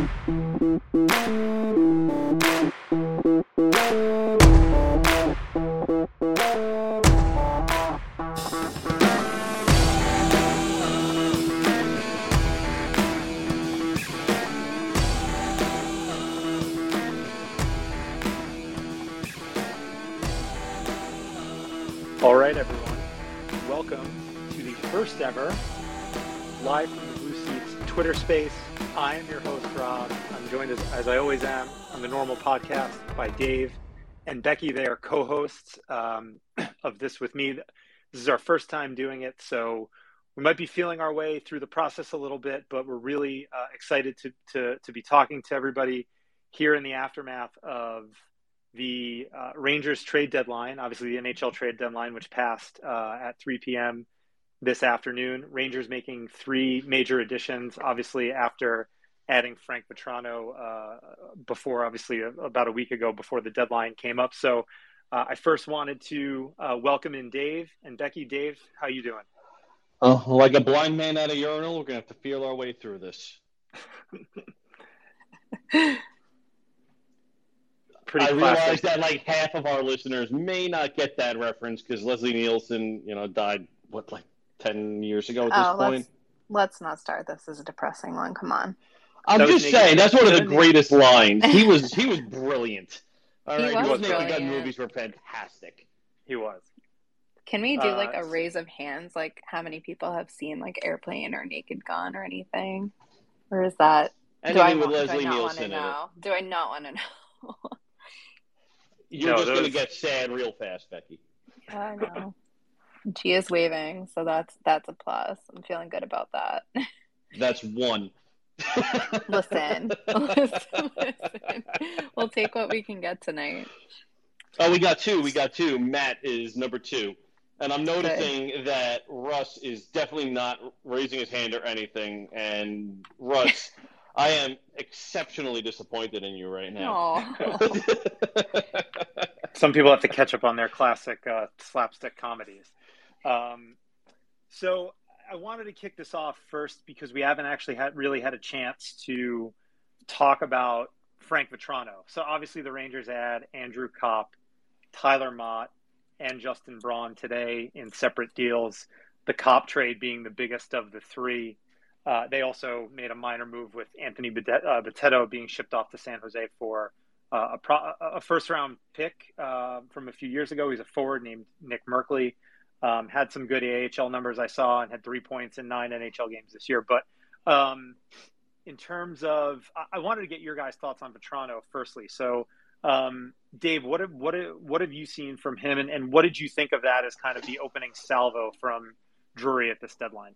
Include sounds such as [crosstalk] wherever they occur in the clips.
All right, everyone. Welcome to the first ever live from the Blue Seats Twitter space. I am your host, as, I always am, on the normal podcast by Dave and Becky. They are co hosts um, [clears throat] of this with me. This is our first time doing it, so we might be feeling our way through the process a little bit, but we're really uh, excited to, to, to be talking to everybody here in the aftermath of the uh, Rangers trade deadline, obviously the NHL trade deadline, which passed uh, at 3 p.m. this afternoon. Rangers making three major additions, obviously after adding Frank Vatrano uh, before, obviously about a week ago before the deadline came up. So uh, I first wanted to uh, welcome in Dave and Becky. Dave, how you doing? Uh, like a blind man at a urinal, we're gonna have to feel our way through this. [laughs] Pretty I classic. realize that like half of our listeners may not get that reference because Leslie Nielsen, you know, died what like ten years ago at this Oh, point. let's let's not start this is a depressing one. Come on. I'm just Nick- saying that's one of the that greatest lines. He was he was [laughs] brilliant. All He right, was those Naked Gun movies were fantastic. He was. Can we do Uh, like a raise of hands? Like how many people have seen like Airplane or Naked Gun or anything? Or is that do I, with want- do I Leslie not want to Nielsen it, know? Do I not want to know? you're No, just gonna get sad real fast, Becky. I know. G is waving, so that's that's a plus. I'm feeling good about that. That's one. Listen, [laughs] listen, listen. We'll take what we can get tonight. Oh, we got two. We got two. Matt is number two. And I'm noticing that Russ is definitely not raising his hand or anything. And Russ, I am exceptionally disappointed in you right now. [laughs] Some people have to catch up on their classic uh, slapstick comedies. Um, so I wanted to kick this off first because we haven't actually had really had a chance to talk about Frank Vatrano. So obviously the Rangers add Andrew Copp, Tyler Motte, and Justin Braun today in separate deals. The Copp trade being the biggest of the three. Uh, they also made a minor move with Anthony Bede- uh, being shipped off to San Jose for uh, a, pro- a first round pick uh, from a few years ago. He's a forward named Nick Merkley. Um, had some good AHL numbers I saw and had three points in nine NHL games this year. But um, in terms of, I-, I wanted to get your guys' thoughts on Vatrano firstly. So, um, Dave, what have, what have, what have you seen from him, and, and what did you think of that as kind of the opening salvo from Drury at this deadline?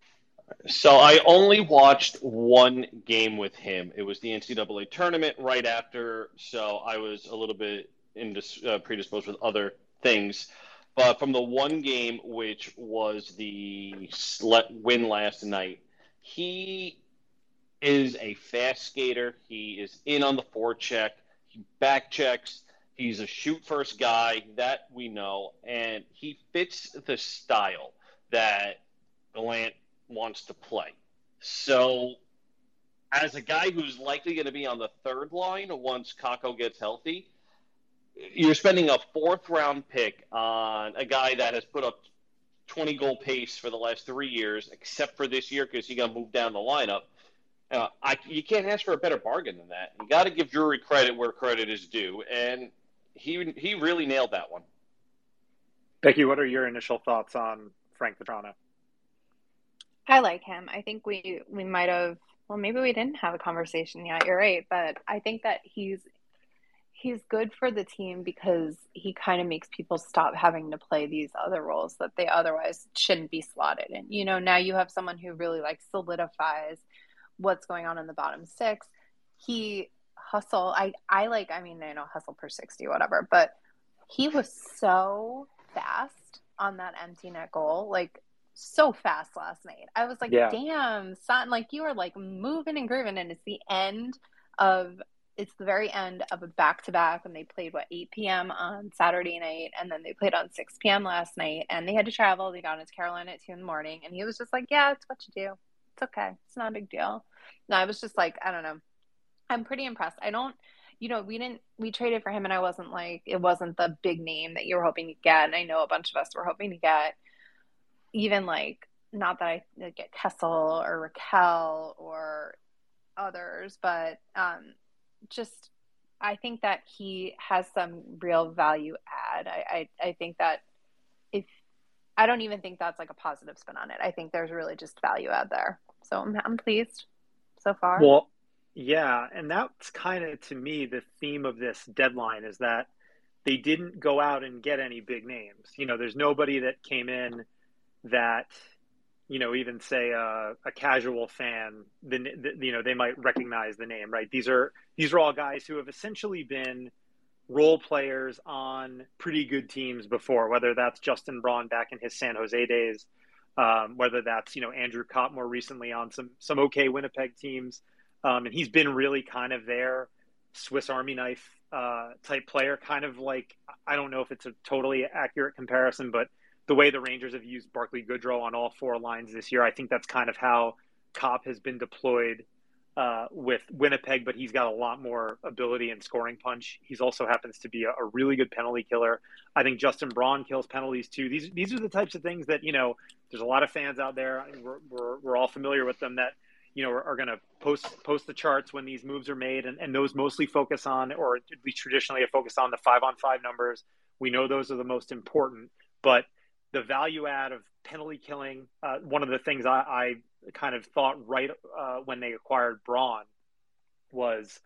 So I only watched one game with him. It was the NCAA tournament right after, so I was a little bit indis- uh, predisposed with other things. But from the one game, which was the win last night, he is a fast skater. He is in on the forecheck. He back checks. He's a shoot first guy that we know, and he fits the style that Gallant wants to play. So, as a guy who's likely going to be on the third line once Kakko gets healthy, you're spending a fourth round pick on a guy that has put up 20 goal pace for the last three years, except for this year because he got moved down the lineup. Uh, I, you can't ask for a better bargain than that. You got to give Drury credit where credit is due, and he he really nailed that one. Becky, what are your initial thoughts on Frank Vatrano? I like him. I think we we might have well maybe we didn't have a conversation yet. You're right, but I think that he's he's good for the team because he kind of makes people stop having to play these other roles that they otherwise shouldn't be slotted in. You know, now you have someone who really like solidifies what's going on in the bottom six. He hustle. I I like. I mean, I know hustle per sixty, whatever, but he was so fast on that empty net goal. Like so fast last night. I was like, Yeah. damn, son, like you are like moving and grooving, and it's the end of it's the very end of a back to back and they played what 8 p.m. on Saturday night, and then they played on 6 p.m. last night, and they had to travel. They got into Carolina at two in the morning, and he was just like, "Yeah, it's what you do. It's okay. It's not a big deal." No, I was just like, I don't know. I'm pretty impressed. I don't, you know, we didn't, we traded for him and I wasn't like, it wasn't the big name that you were hoping to get. And I know a bunch of us were hoping to get even like, not that I get Kessel or Rakell or others, but um, just I think that he has some real value add. I, I, I think that if I don't even think that's like a positive spin on it. I think there's really just value add there. So I'm, I'm pleased so far. Well, yeah, and that's kind of to me the theme of this deadline is that they didn't go out and get any big names. You know, there's nobody that came in that you know even say a, a casual fan then the, you know they might recognize the name right? These are these are all guys who have essentially been role players on pretty good teams before whether that's justin braun back in his san jose days um, whether that's you know andrew copp more recently on some some okay winnipeg teams um, and he's been really kind of their swiss army knife uh, type player kind of like i don't know if it's a totally accurate comparison but the way the Rangers have used Barclay Goodrow on all four lines this year, I think that's kind of how Copp has been deployed uh, with Winnipeg, but he's got a lot more ability and scoring punch. He's also happens to be a, a, really good penalty killer. I think Justin Braun kills penalties too. These these are the types of things that you know. There's a lot of fans out there. We're we're, we're all familiar with them that you know are, are going to post post the charts when these moves are made, and, and those mostly focus on, or at least traditionally, focused on the five on five numbers. We know those are the most important, but the value add of penalty killing. Uh, one of the things I, I kind of thought right uh, when they acquired Braun was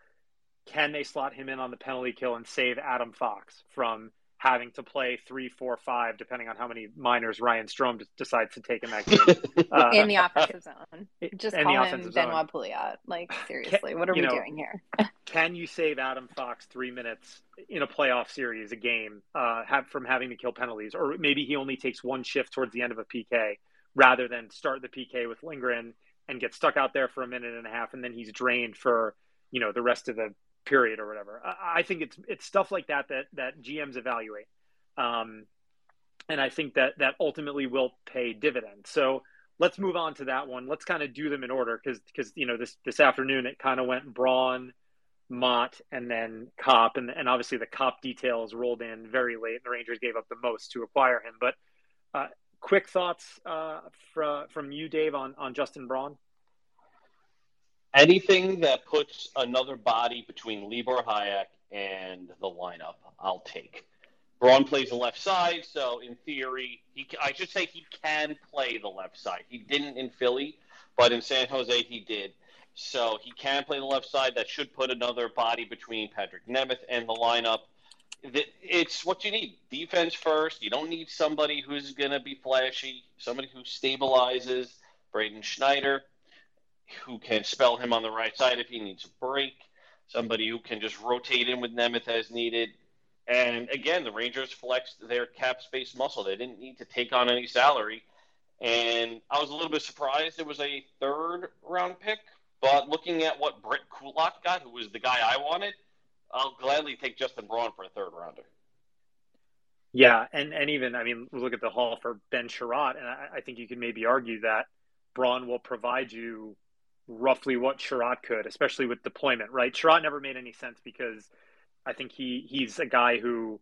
can they slot him in on the penalty kill and save Adam Fox from having to play three, four, five, depending on how many minors Ryan Strome decides to take in that game. [laughs] Uh, in the offensive zone. [laughs] Just call him Benoit Pouliot. Like, seriously, can, what are we know, doing here? [laughs] can you save Adam Fox three minutes in a playoff series, a game, uh, have, from having to kill penalties? Or maybe he only takes one shift towards the end of a PK rather than start the PK with Lindgren and get stuck out there for a minute and a half and then he's drained for, you know, the rest of the period or whatever. I, I think it's it's stuff like that that that GMs evaluate, um, and I think that that ultimately will pay dividends. So let's move on to that one. Let's kind of do them in order because because you know this this afternoon it kind of went Braun, Motte, and then Copp, and and obviously the Copp details rolled in very late. And the Rangers gave up the most to acquire him, but. Uh, quick thoughts uh, from from you, Dave, on on Justin Braun anything that puts another body between Libor Hajek and the lineup, I'll take. Braun plays the left side, so in theory, he I should say he can play the left side. He didn't in Philly, but in San Jose he did. So he can play the left side. That should put another body between Patrik Nemeth and the lineup. It's what you need. Defense first. You don't need somebody who's going to be flashy. Somebody who stabilizes. Braden Schneider who can spell him on the right side if he needs a break, somebody who can just rotate in with Nemeth as needed. And again, the Rangers flexed their cap space muscle. They didn't need to take on any salary. And I was a little bit surprised it was a third round pick. But looking at what Brett Kulak got, who was the guy I wanted, I'll gladly take Justin Braun for a third rounder. Yeah, and, and even I mean, look at the haul for Ben Chiarot, and I, I think you can maybe argue that Braun will provide you roughly what Chiarot could, especially with deployment, right? Chiarot never made any sense because I think he he's a guy who,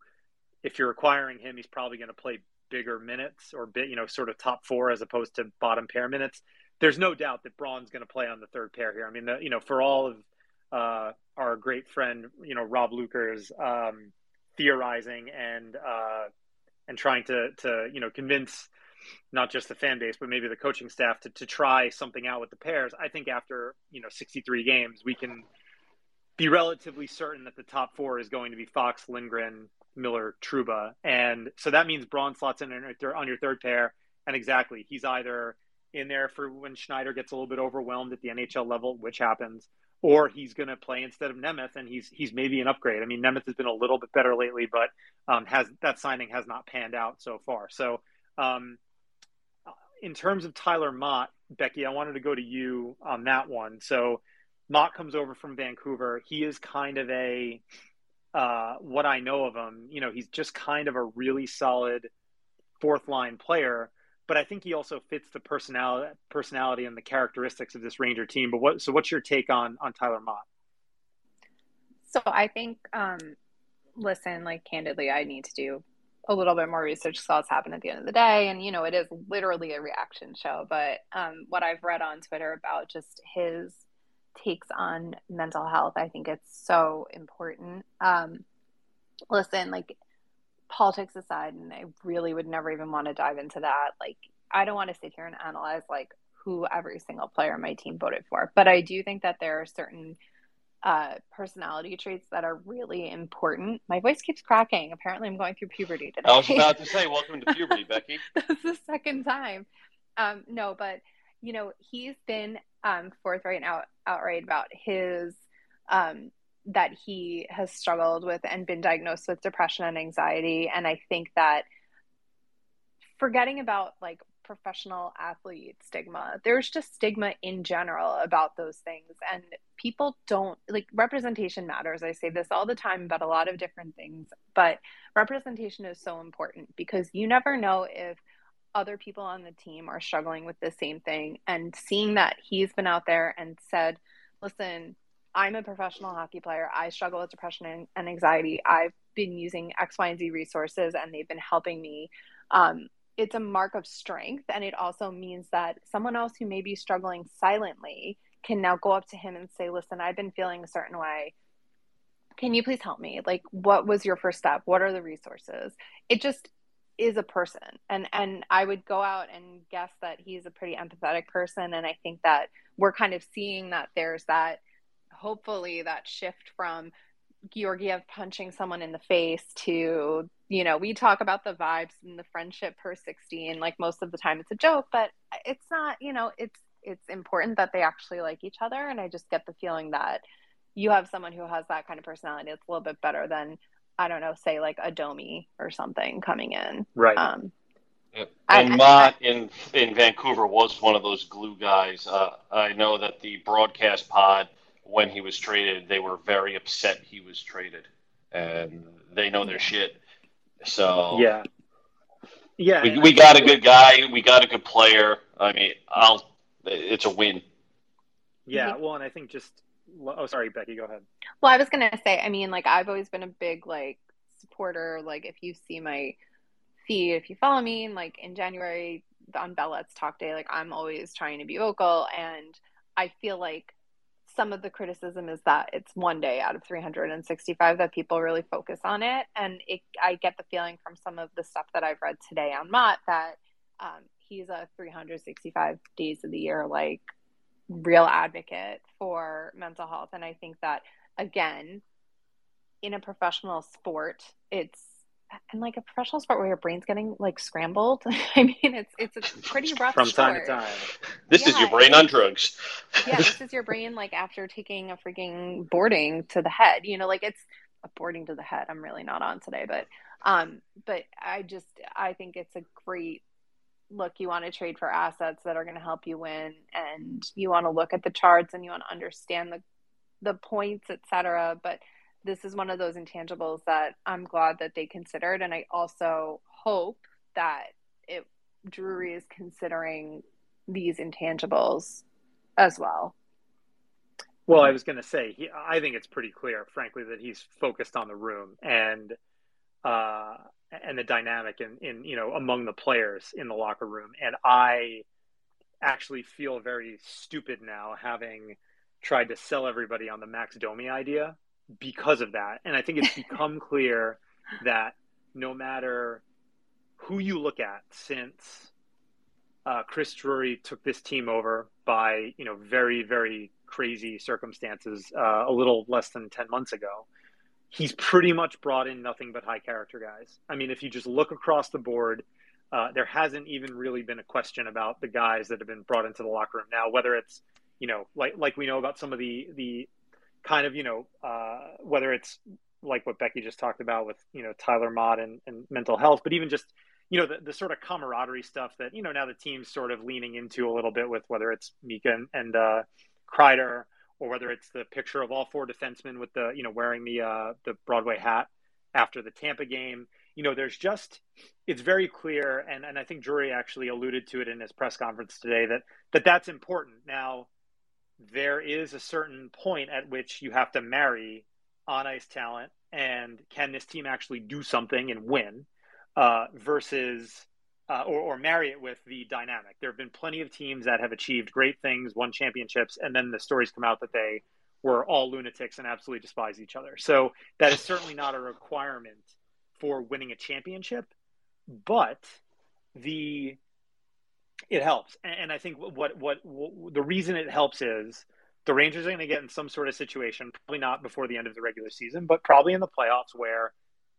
if you're acquiring him, he's probably going to play bigger minutes or bit, you know, sort of top four as opposed to bottom pair minutes. There's no doubt that Braun's going to play on the third pair here. I mean, the, you know, for all of uh, our great friend, you know, Rob Luker's um, theorizing and uh, and trying to to you know convince not just the fan base, but maybe the coaching staff to, to try something out with the pairs. I think after, you know, 63 games, we can be relatively certain that the top four is going to be Fox, Lindgren, Miller, Trouba. And so that means Braun slots in on your third pair. And exactly, he's either in there for when Schneider gets a little bit overwhelmed at the NHL level, which happens, or he's going to play instead of Nemeth, and he's he's maybe an upgrade. I mean, Nemeth has been a little bit better lately, but um, has that signing has not panned out so far. So um, in terms of Tyler Motte, Becky, I wanted to go to you on that one. So Motte comes over from Vancouver. He is kind of a uh, what I know of him. You know, he's just kind of a really solid fourth line player. But I think he also fits the personality, personality and the characteristics of this Ranger team. But what? So, what's your take on on Tyler Motte? So I think, um, listen, like candidly, I need to do a little bit more research because happened at the end of the day. And, you know, it is literally a reaction show. But um, what I've read on Twitter about just his takes on mental health, I think it's so important. Um, listen, like politics aside, and I really would never even want to dive into that. Like, I don't want to sit here and analyze like who every single player on my team voted for. But I do think that there are certain uh, personality traits that are really important. My voice keeps cracking. Apparently, I'm going through puberty today. I was about to say, [laughs] welcome to puberty, Becky. [laughs] That's the second time. Um, no, but you know, he's been um, forthright and out, outright about his um, that he has struggled with and been diagnosed with depression and anxiety. And I think that forgetting about like professional athlete stigma. There's just stigma in general about those things. And people don't like representation matters. I say this all the time about a lot of different things, but representation is so important because you never know if other people on the team are struggling with the same thing. And seeing that he's been out there and said, listen, I'm a professional hockey player. I struggle with depression and anxiety. I've been using X, Y, and Z resources, and they've been helping me. Um, it's a mark of strength and it also means that someone else who may be struggling silently can now go up to him and say listen i've been feeling a certain way. Can you please help me? Like what was your first step? What are the resources? It just is a person and and i would go out and guess that he's a pretty empathetic person and i think that we're kind of seeing that there's that hopefully that shift from Georgiev punching someone in the face to, you know, we talk about the vibes and the friendship per 60 and like most of the time it's a joke, but it's not, you know, it's it's important that they actually like each other and I just get the feeling that you have someone who has that kind of personality it's a little bit better than I don't know, say like a Domi or something coming in. Right. Um and I, Motte in in Vancouver was one of those glue guys. Uh, I know that the broadcast pod when he was traded, they were very upset he was traded, and they know their shit. So yeah, yeah, we, we got a good guy, we got a good player. I mean, I'll it's a win. Yeah, well, and I think just oh, sorry, Becky, go ahead. Well, I was gonna say, I mean, like I've always been a big like supporter. Like if you see my feed, if you follow me, and like in January on Bell Let's Talk Day, like I'm always trying to be vocal, and I feel like some of the criticism is that it's one day out of 365 that people really focus on it. And it, I get the feeling from some of the stuff that I've read today on Motte that um, he's a 365 days of the year, like real advocate for mental health. And I think that, again, in a professional sport, it's and like a professional sport where your brain's getting like scrambled. [laughs] I mean, it's it's a pretty rough from sport. time to time. This yeah, is your brain on drugs. yeah, this is your brain like after taking a freaking boarding to the head. You know, like it's a boarding to the head. I'm really not on today, but um, but I just I think it's a great look. You want to trade for assets that are going to help you win, and you want to look at the charts and you want to understand the the points, etc. But this is one of those intangibles that I'm glad that they considered. And I also hope that it Drury is considering these intangibles as well. Well, I was going to say, he, I think it's pretty clear, frankly, that he's focused on the room and uh, and the dynamic in, in you know among the players in the locker room. And I actually feel very stupid now, having tried to sell everybody on the Max Domi idea because of that. And I think it's become [laughs] clear that no matter who you look at since uh, Chris Drury took this team over by, you know, very, very crazy circumstances uh, a little less than 10 months ago, he's pretty much brought in nothing but high character guys. I mean, if you just look across the board, uh, there hasn't even really been a question about the guys that have been brought into the locker room now, whether it's, you know, like like we know about some of the the kind of you know uh, whether it's like what Becky just talked about with you know Tyler Motte and, and mental health, but even just you know the, the sort of camaraderie stuff that you know now the team's sort of leaning into a little bit with whether it's Mika and, and uh, Kreider or whether it's the picture of all four defensemen with the you know wearing the uh, the Broadway hat after the Tampa game. You know, there's just it's very clear, and and I think Drury actually alluded to it in his press conference today that that that's important. Now, there is a certain point at which you have to marry on ice talent and can this team actually do something and win uh, versus uh, or, or, marry it with the dynamic. There have been plenty of teams that have achieved great things, won championships, and then the stories come out that they were all lunatics and absolutely despise each other. So that is certainly not a requirement for winning a championship, but the it helps. And, I think what, what, what the reason it helps is the Rangers are going to get in some sort of situation, probably not before the end of the regular season, but probably in the playoffs where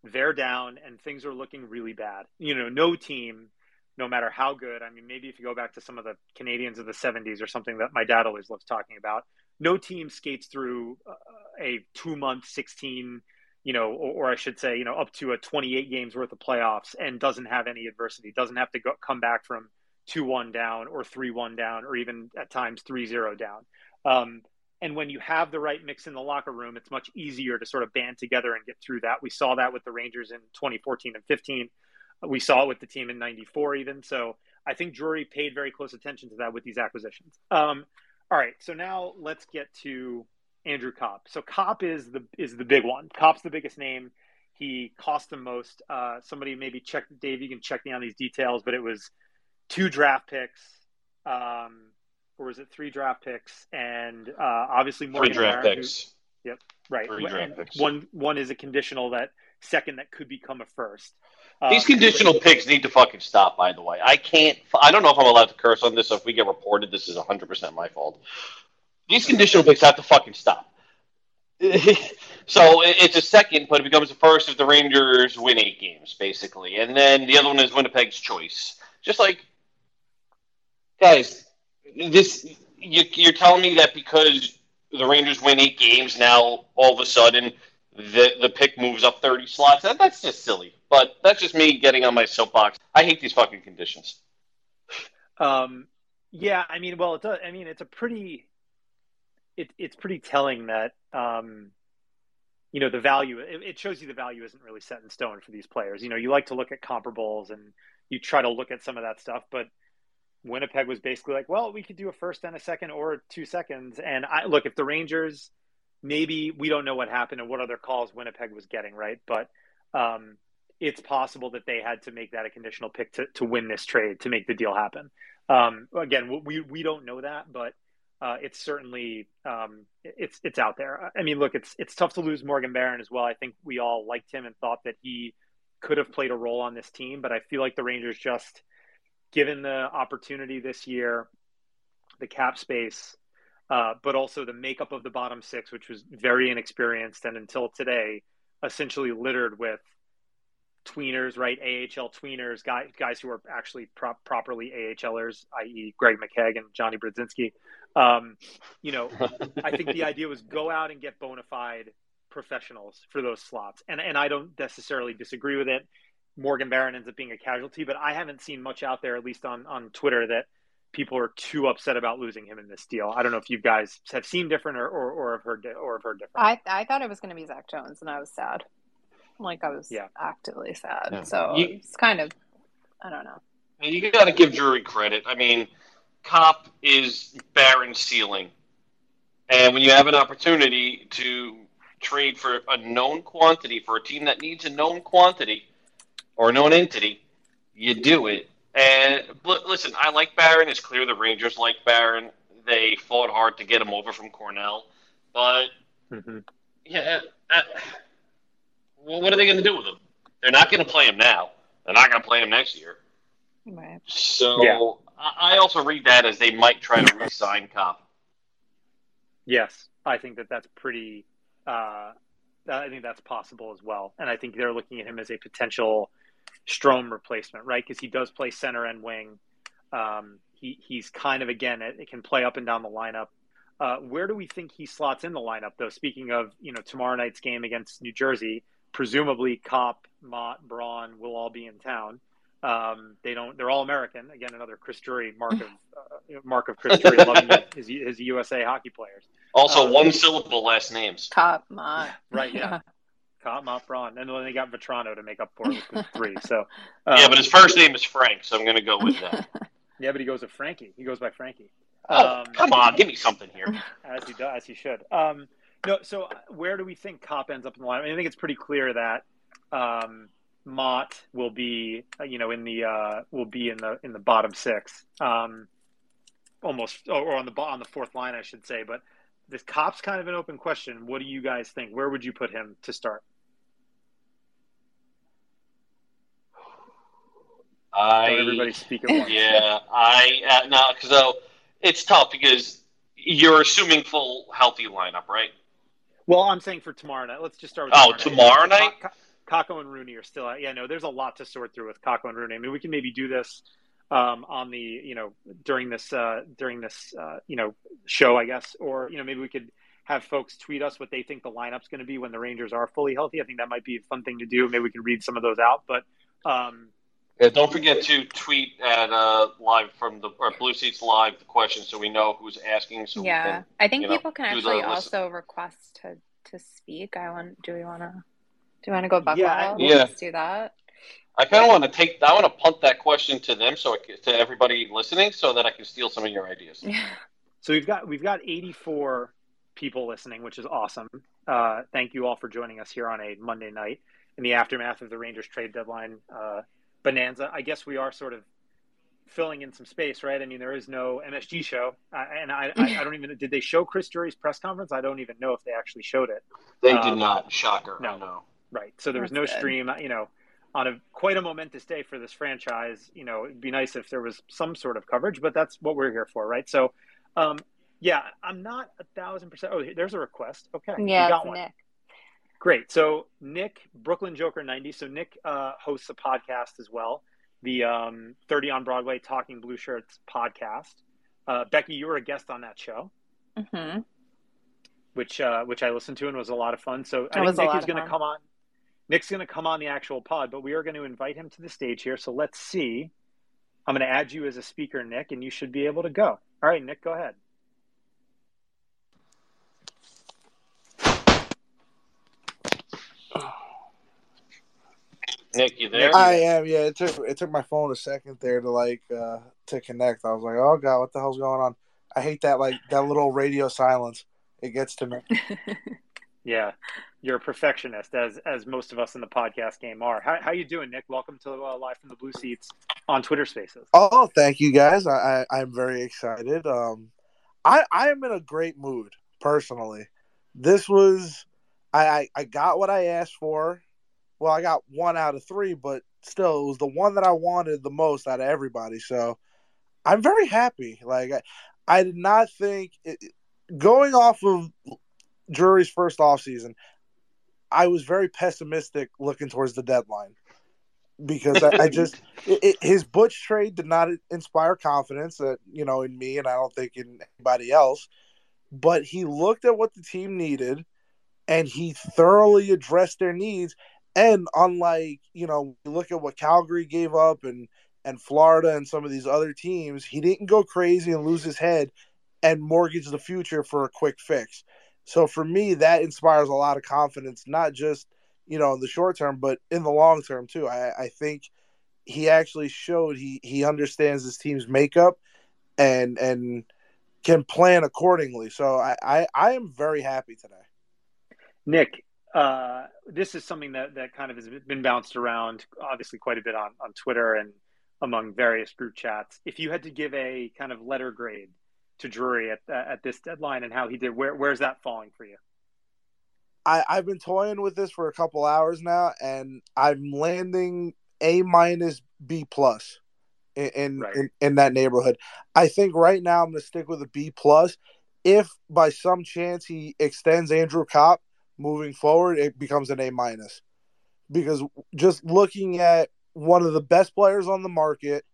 they're down and things are looking really bad. You know, no team, no matter how good. I mean, maybe if you go back to some of the Canadiens of the 70s or something that my dad always loves talking about, no team skates through uh, a two month, 16, you know, or, or, I should say, you know, up to a 28 games worth of playoffs and doesn't have any adversity, doesn't have to go, come back from 2 1 down or 3 1 down or even at times three zero down. Um, and when you have the right mix in the locker room, it's much easier to sort of band together and get through that. We saw that with the Rangers in 2014 and 15. We saw it with the team in 94 even. So I think Drury paid very close attention to that with these acquisitions. Um, all right, so now let's get to Andrew Copp. So Copp is the is the big one. Copp's the biggest name. He cost the most. Uh, somebody maybe check Dave. You can check me on these details, but it was two draft picks. Um, or was it three draft picks and uh, obviously more three draft Barron, picks. Who, yep, right. Three draft picks. One one is a conditional that second that could become a first. These um, conditional picks need to fucking stop. By the way, I can't. I don't know if I'm allowed to curse on this. So if we get reported, this is 100 percent my fault. These conditional picks have to fucking stop. [laughs] so it's a second, but it becomes a first if the Rangers win eight games, basically, and then the other one is Winnipeg's choice. Just like guys, this you, you're telling me that because the Rangers win eight games now, all of a sudden the the pick moves up thirty slots. That, that's just silly. But that's just me getting on my soapbox. I hate these fucking conditions. Um, yeah, I mean, well, it does. I mean, it's a pretty, it, it's pretty telling that, um, you know, the value. It, it shows you the value isn't really set in stone for these players. You know, you like to look at comparables and you try to look at some of that stuff, but Winnipeg was basically like, well, we could do a first and a second or two seconds. And I look, if the Rangers, maybe we don't know what happened and what other calls Winnipeg was getting, right? But um, it's possible that they had to make that a conditional pick to, to win this trade to make the deal happen. Um, again, we, we don't know that, but uh, it's certainly um, it's it's out there. I mean, look, it's it's tough to lose Morgan Barron as well. I think we all liked him and thought that he could have played a role on this team, but I feel like the Rangers just – given the opportunity this year, the cap space, uh, but also the makeup of the bottom six, which was very inexperienced and until today, essentially littered with tweeners, right? AHL tweeners, guys, guys who are actually properly AHLers, i.e., Greg McKegg and Johnny Brodzinski. Um, you know, I think the [laughs] idea was go out and get bona fide professionals for those slots, and and I don't necessarily disagree with it. Morgan Barron ends up being a casualty, but I haven't seen much out there, at least on on Twitter, that people are too upset about losing him in this deal. I don't know if you guys have seen different or, or, or have heard or have heard different. I I thought it was going to be Zach Jones, and I was sad. Like I was yeah. actively sad. Yeah. So you, it's kind of I don't know. You got to give Drury credit. I mean, Copp is Barron's ceiling, and when you have an opportunity to trade for a known quantity for a team that needs a known quantity or known entity, you do it. And listen, I like Barron. It's clear the Rangers like Barron. They fought hard to get him over from Cornell, but mm-hmm. yeah, uh, well, what are they going to do with him? They're not going to play him now. They're not going to play him next year. Right. So yeah. I also read that as they might try to re-sign Copp. Yes, I think that that's pretty. Uh, I think that's possible as well, and I think they're looking at him as a potential Strome replacement, right? Because he does play center and wing. Um, he he's kind of again it, can play up and down the lineup. Uh, where do we think he slots in the lineup though? Speaking of you know tomorrow night's game against New Jersey, presumably Copp, Motte, Braun will all be in town. Um, they don't. They're all American. Again, another Chris Drury mark of uh, mark of Chris Drury [laughs] loving his, his USA hockey players. Also, um, one syllable last names. Copp, Motte. Right. Yeah. [laughs] Caught Mop Braun, and then they got Vatrano to make up for it with [laughs] three. So um, yeah, but his first name is Frank, so I'm going to go with that. [laughs] yeah, but he goes with Frankie. He goes by Frankie. Oh, um, come on, give me something here. [laughs] As he does, as he should. Um, No, so uh, where do we think Copp ends up in the line? I, mean, I think it's pretty clear that um, Motte will be, uh, you know, in the uh, will be in the in the bottom six, um, almost, or on the on the fourth line, I should say. But this Copp's kind of an open question. What do you guys think? Where would you put him to start? I everybody speak at [laughs] once. Yeah, I uh, no, because so it's tough because you're assuming full healthy lineup, right? Well, I'm saying for tomorrow night. Let's just start with oh tomorrow night. Kakko and Rooney are still out. Yeah, no, there's a lot to sort through with Kakko and Rooney. I mean, we can maybe do this um, on the you know during this uh, during this uh, you know show, I guess, or you know maybe we could have folks tweet us what they think the lineup's going to be when the Rangers are fully healthy. I think that might be a fun thing to do. Maybe we can read some of those out, but. Um, yeah, don't forget to tweet at uh, live from the or Blue Seats live the question so we know who's asking. So yeah, can, I think people know, can actually also request to to speak. I want. Do we want to? Do you want to go buck yeah, wild? Yeah. Let's do that. I kind of want to take. I want to punt that question to them, so it, to everybody listening, so that I can steal some of your ideas. [laughs] so we've got we've got 84 people listening, which is awesome. Uh, thank you all for joining us here on a Monday night in the aftermath of the Rangers trade deadline uh, bonanza. I guess we are sort of filling in some space, right? I mean, there is no MSG show, uh, and I, I, I, don't even did they show Chris Drury's press conference? I don't even know if they actually showed it. They um, did not. Shocker. No, no. Right. So there was no good. stream. You know, on a quite a momentous day for this franchise. You know, it'd be nice if there was some sort of coverage, but that's what we're here for, right? So, um, yeah, I'm not a thousand percent. Oh, there's a request. Okay, yeah, got one. Nick. Great. So Nick, Brooklyn Joker 90. So Nick uh, hosts a podcast as well, the um, 30 on Broadway Talking Blue Shirts podcast. Uh, Becky, you were a guest on that show, mm-hmm. which uh, which I listened to and was a lot of fun. So I think Nick is going to come on. Nick's going to come on the actual pod, but we are going to invite him to the stage here. So let's see. I'm going to add you as a speaker, Nick, and you should be able to go. All right, Nick, go ahead. Nick, you there? I am. Yeah, it took it took my phone a second there to like uh to connect. I was like, oh god, what the hell's going on? I hate that like that little radio silence. It gets to me. [laughs] yeah, you're a perfectionist, as as most of us in the podcast game are. How how you doing, Nick? Welcome to uh, live from the Blue Seats on Twitter Spaces. Oh, thank you guys. I, I I'm very excited. Um, I I am in a great mood personally. This was I, I, I got what I asked for well, I got one out of three, but still, it was the one that I wanted the most out of everybody. So I'm very happy. Like, I, I did not think it, going off of Drury's first off season, I was very pessimistic looking towards the deadline because I, I [laughs] just it, it, his Butch trade did not inspire confidence that you know in me, and I don't think in anybody else. But he looked at what the team needed, and he thoroughly addressed their needs. And unlike, you know, look at what Calgary gave up and and Florida and some of these other teams, he didn't go crazy and lose his head and mortgage the future for a quick fix. So for me, that inspires a lot of confidence, not just, you know, in the short term, but in the long term too. I, I think he actually showed he he understands his team's makeup and and can plan accordingly. So I, I, I am very happy today. Nick, uh, this is something that, that kind of has been bounced around, obviously, quite a bit on, on Twitter and among various group chats. If you had to give a kind of letter grade to Drury at, at this deadline and how he did, where, where's that falling for you? I, I've been toying with this for a couple hours now, and I'm landing A minus B plus in in, right. in in that neighborhood. I think right now I'm going to stick with a B plus. If by some chance he extends Andrew Copp, moving forward, it becomes an A minus. Because just looking at one of the best players on the market,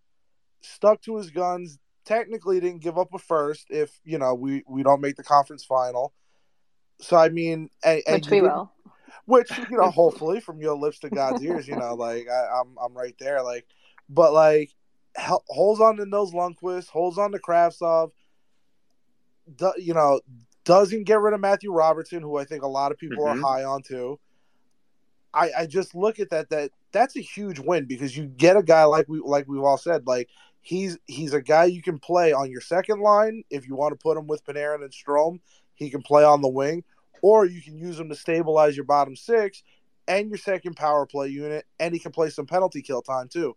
stuck to his guns, technically didn't give up a first if, you know, we, we don't make the conference final. So I mean and, and Which we will. Which, you know, hopefully from your lips to God's ears, you know, like I, I'm I'm right there. Like but like holds on to Nils Lundkvist, holds on to Kravtsov, you know, doesn't get rid of Matthew Robertson, who I think a lot of people mm-hmm. are high on too. I, I just look at that that that's a huge win because you get a guy like we like we've all said like he's he's a guy you can play on your second line if you want to put him with Panarin and Strome he can play on the wing or you can use him to stabilize your bottom six and your second power play unit, and he can play some penalty kill time too.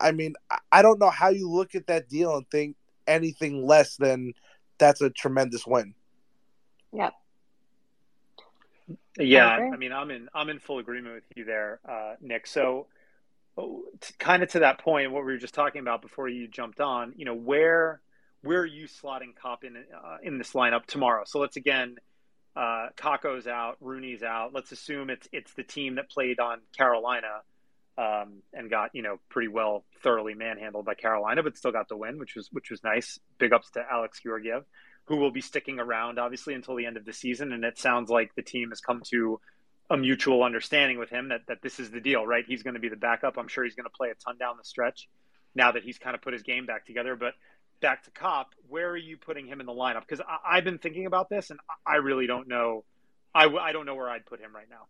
I mean, I don't know how you look at that deal and think anything less than that's a tremendous win. Yep. Yeah, I I, mean, I'm in I'm in full agreement with you there, uh, Nick. So, oh, t- kind of to that point, what we were just talking about before you jumped on, you know, where where are you slotting Copp in uh, in this lineup tomorrow? So let's again, uh, Kakko's out, Rooney's out. Let's assume it's it's the team that played on Carolina um, and got you know pretty well thoroughly manhandled by Carolina, but still got the win, which was which was nice. Big ups to Alex Georgiev, who will be sticking around obviously until the end of the season, and it sounds like the team has come to a mutual understanding with him that that this is the deal, right? He's going to be the backup. I'm sure he's going to play a ton down the stretch now that he's kind of put his game back together, but. Back to Copp, where are you putting him in the lineup? Because I've been thinking about this, and I really don't know. I, I don't know where I'd put him right now.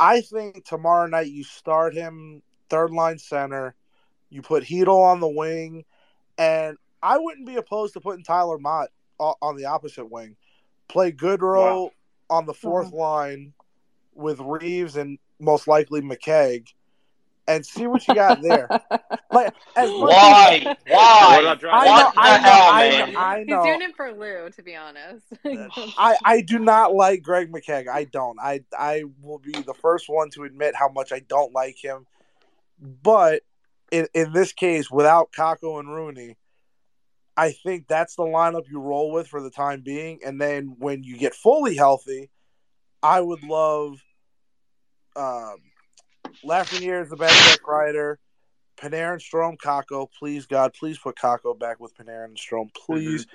I think tomorrow night you start him third line center. You put Chytil on the wing, and I wouldn't be opposed to putting Tyler Motte on the opposite wing. Play Goodrow Wow. on the 4th mm-hmm. line with Reaves and most likely McKegg, and see what you got there. [laughs] like as much as- Why? Why? What I know, the I know, hell, I man? know, He's know. doing it for Lou, to be honest. [laughs] I, I do not like Greg McKegg. I don't. I I will be the first one to admit how much I don't like him. But in, in this case, without Kakko and Rooney, I think that's the lineup you roll with for the time being. And then when you get fully healthy, I would love um, Lafreniere as the best deck rider, Panarin, Strome, Kakko. Please, God, please put Kakko back with Panarin and Strome, please.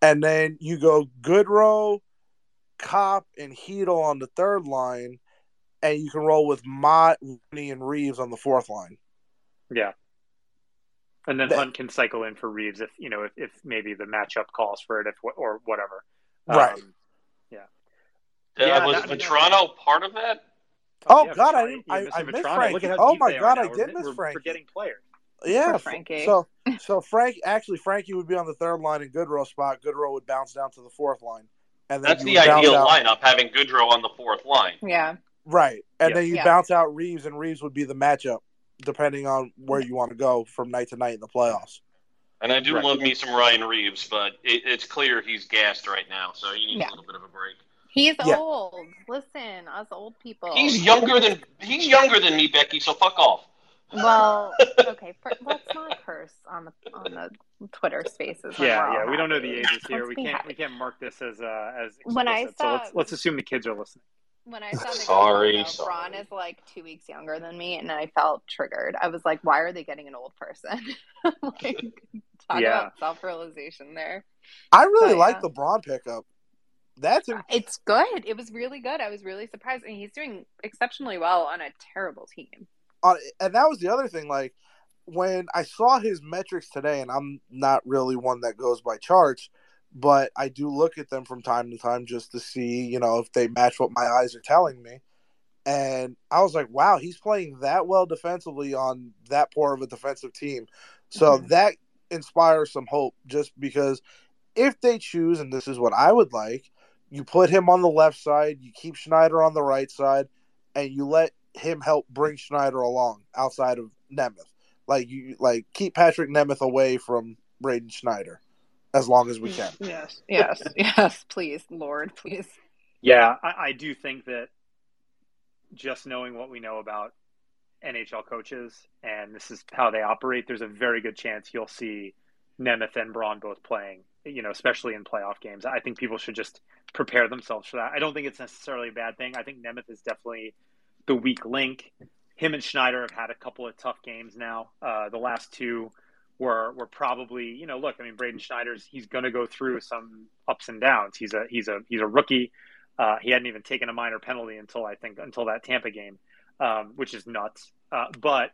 And then you go Goodrow, Copp, and Chytil on the third line, and you can roll with Motte, Rooney, and Reaves on the fourth line. Yeah. And then That- Hunt can cycle in for Reaves if you know if, if maybe the matchup calls for it if or whatever. Right. Um, Uh, Yeah, was that- I mean, part of that? Oh, yeah, God, I Vatrano- didn't- I- I missed Vatrano. Frankie. Look at how Oh my God. I did miss we're Frankie. Forgetting players. Yeah, Poor Frankie. So, [laughs] so Frank actually Frankie would be on the third line in Goodrow spot. Goodrow would bounce down to the fourth line, and then That's the ideal out- lineup, having Goodrow on the fourth line. yeah. right? And Yeah. then you Yeah. bounce out Reaves, and Reaves would be the matchup, depending on where you want to go from night to night in the playoffs. And I do Right. love me some Ryan Reaves, but it, it's clear he's gassed right now, so he needs Yeah. a little bit of a break. He's Yeah. old. Listen, us old people. He's younger than he's younger than me, Becky. So fuck off. Well, [laughs] okay. For, let's not curse on the on the Twitter Spaces. Yeah, yeah. We don't know the ages here. Let's We can't happy. we can't mark this as uh, as When I explicit. so let's let's assume the kids are listening. When I saw the Sorry, Braun sorry. is like two weeks younger than me, and I felt triggered. I was like, "Why are they getting an old person?" [laughs] like, talk Yeah. about self realization there. I really Oh, like yeah. the Braun pickup. That's in, It's good. It was really good. I was really surprised, and he's doing exceptionally well on a terrible team. uh, and that was the other thing. Like when I saw his metrics today, and I'm not really one that goes by charts, but I do look at them from time to time just to see, you know, if they match what my eyes are telling me. And I was like, wow, he's playing that well defensively on that poor of a defensive team. So Mhm. that inspires some hope just because if they choose, and this is what I would like, you put him on the left side, you keep Schneider on the right side, and you let him help bring Schneider along outside of Nemeth. Like you like keep Patrik Nemeth away from Braden Schneider as long as we can. Yes, yes, [laughs] yes. Please, Lord, please. Yeah, I, I do think that just knowing what we know about NHL coaches and this is how they operate, there's a very good chance you'll see Nemeth and Braun both playing, you know, especially in playoff games. I think people should just prepare themselves for that. I don't think it's necessarily a bad thing. I think Nemeth is definitely the weak link. Him and Schneider have had a couple of tough games now. Uh, the last two were were probably, you know, look, I mean, Braden Schneider's he's going to go through some ups and downs. He's a he's a he's a rookie. Uh, he hadn't even taken a minor penalty until I think until that Tampa game, um, which is nuts. Uh, but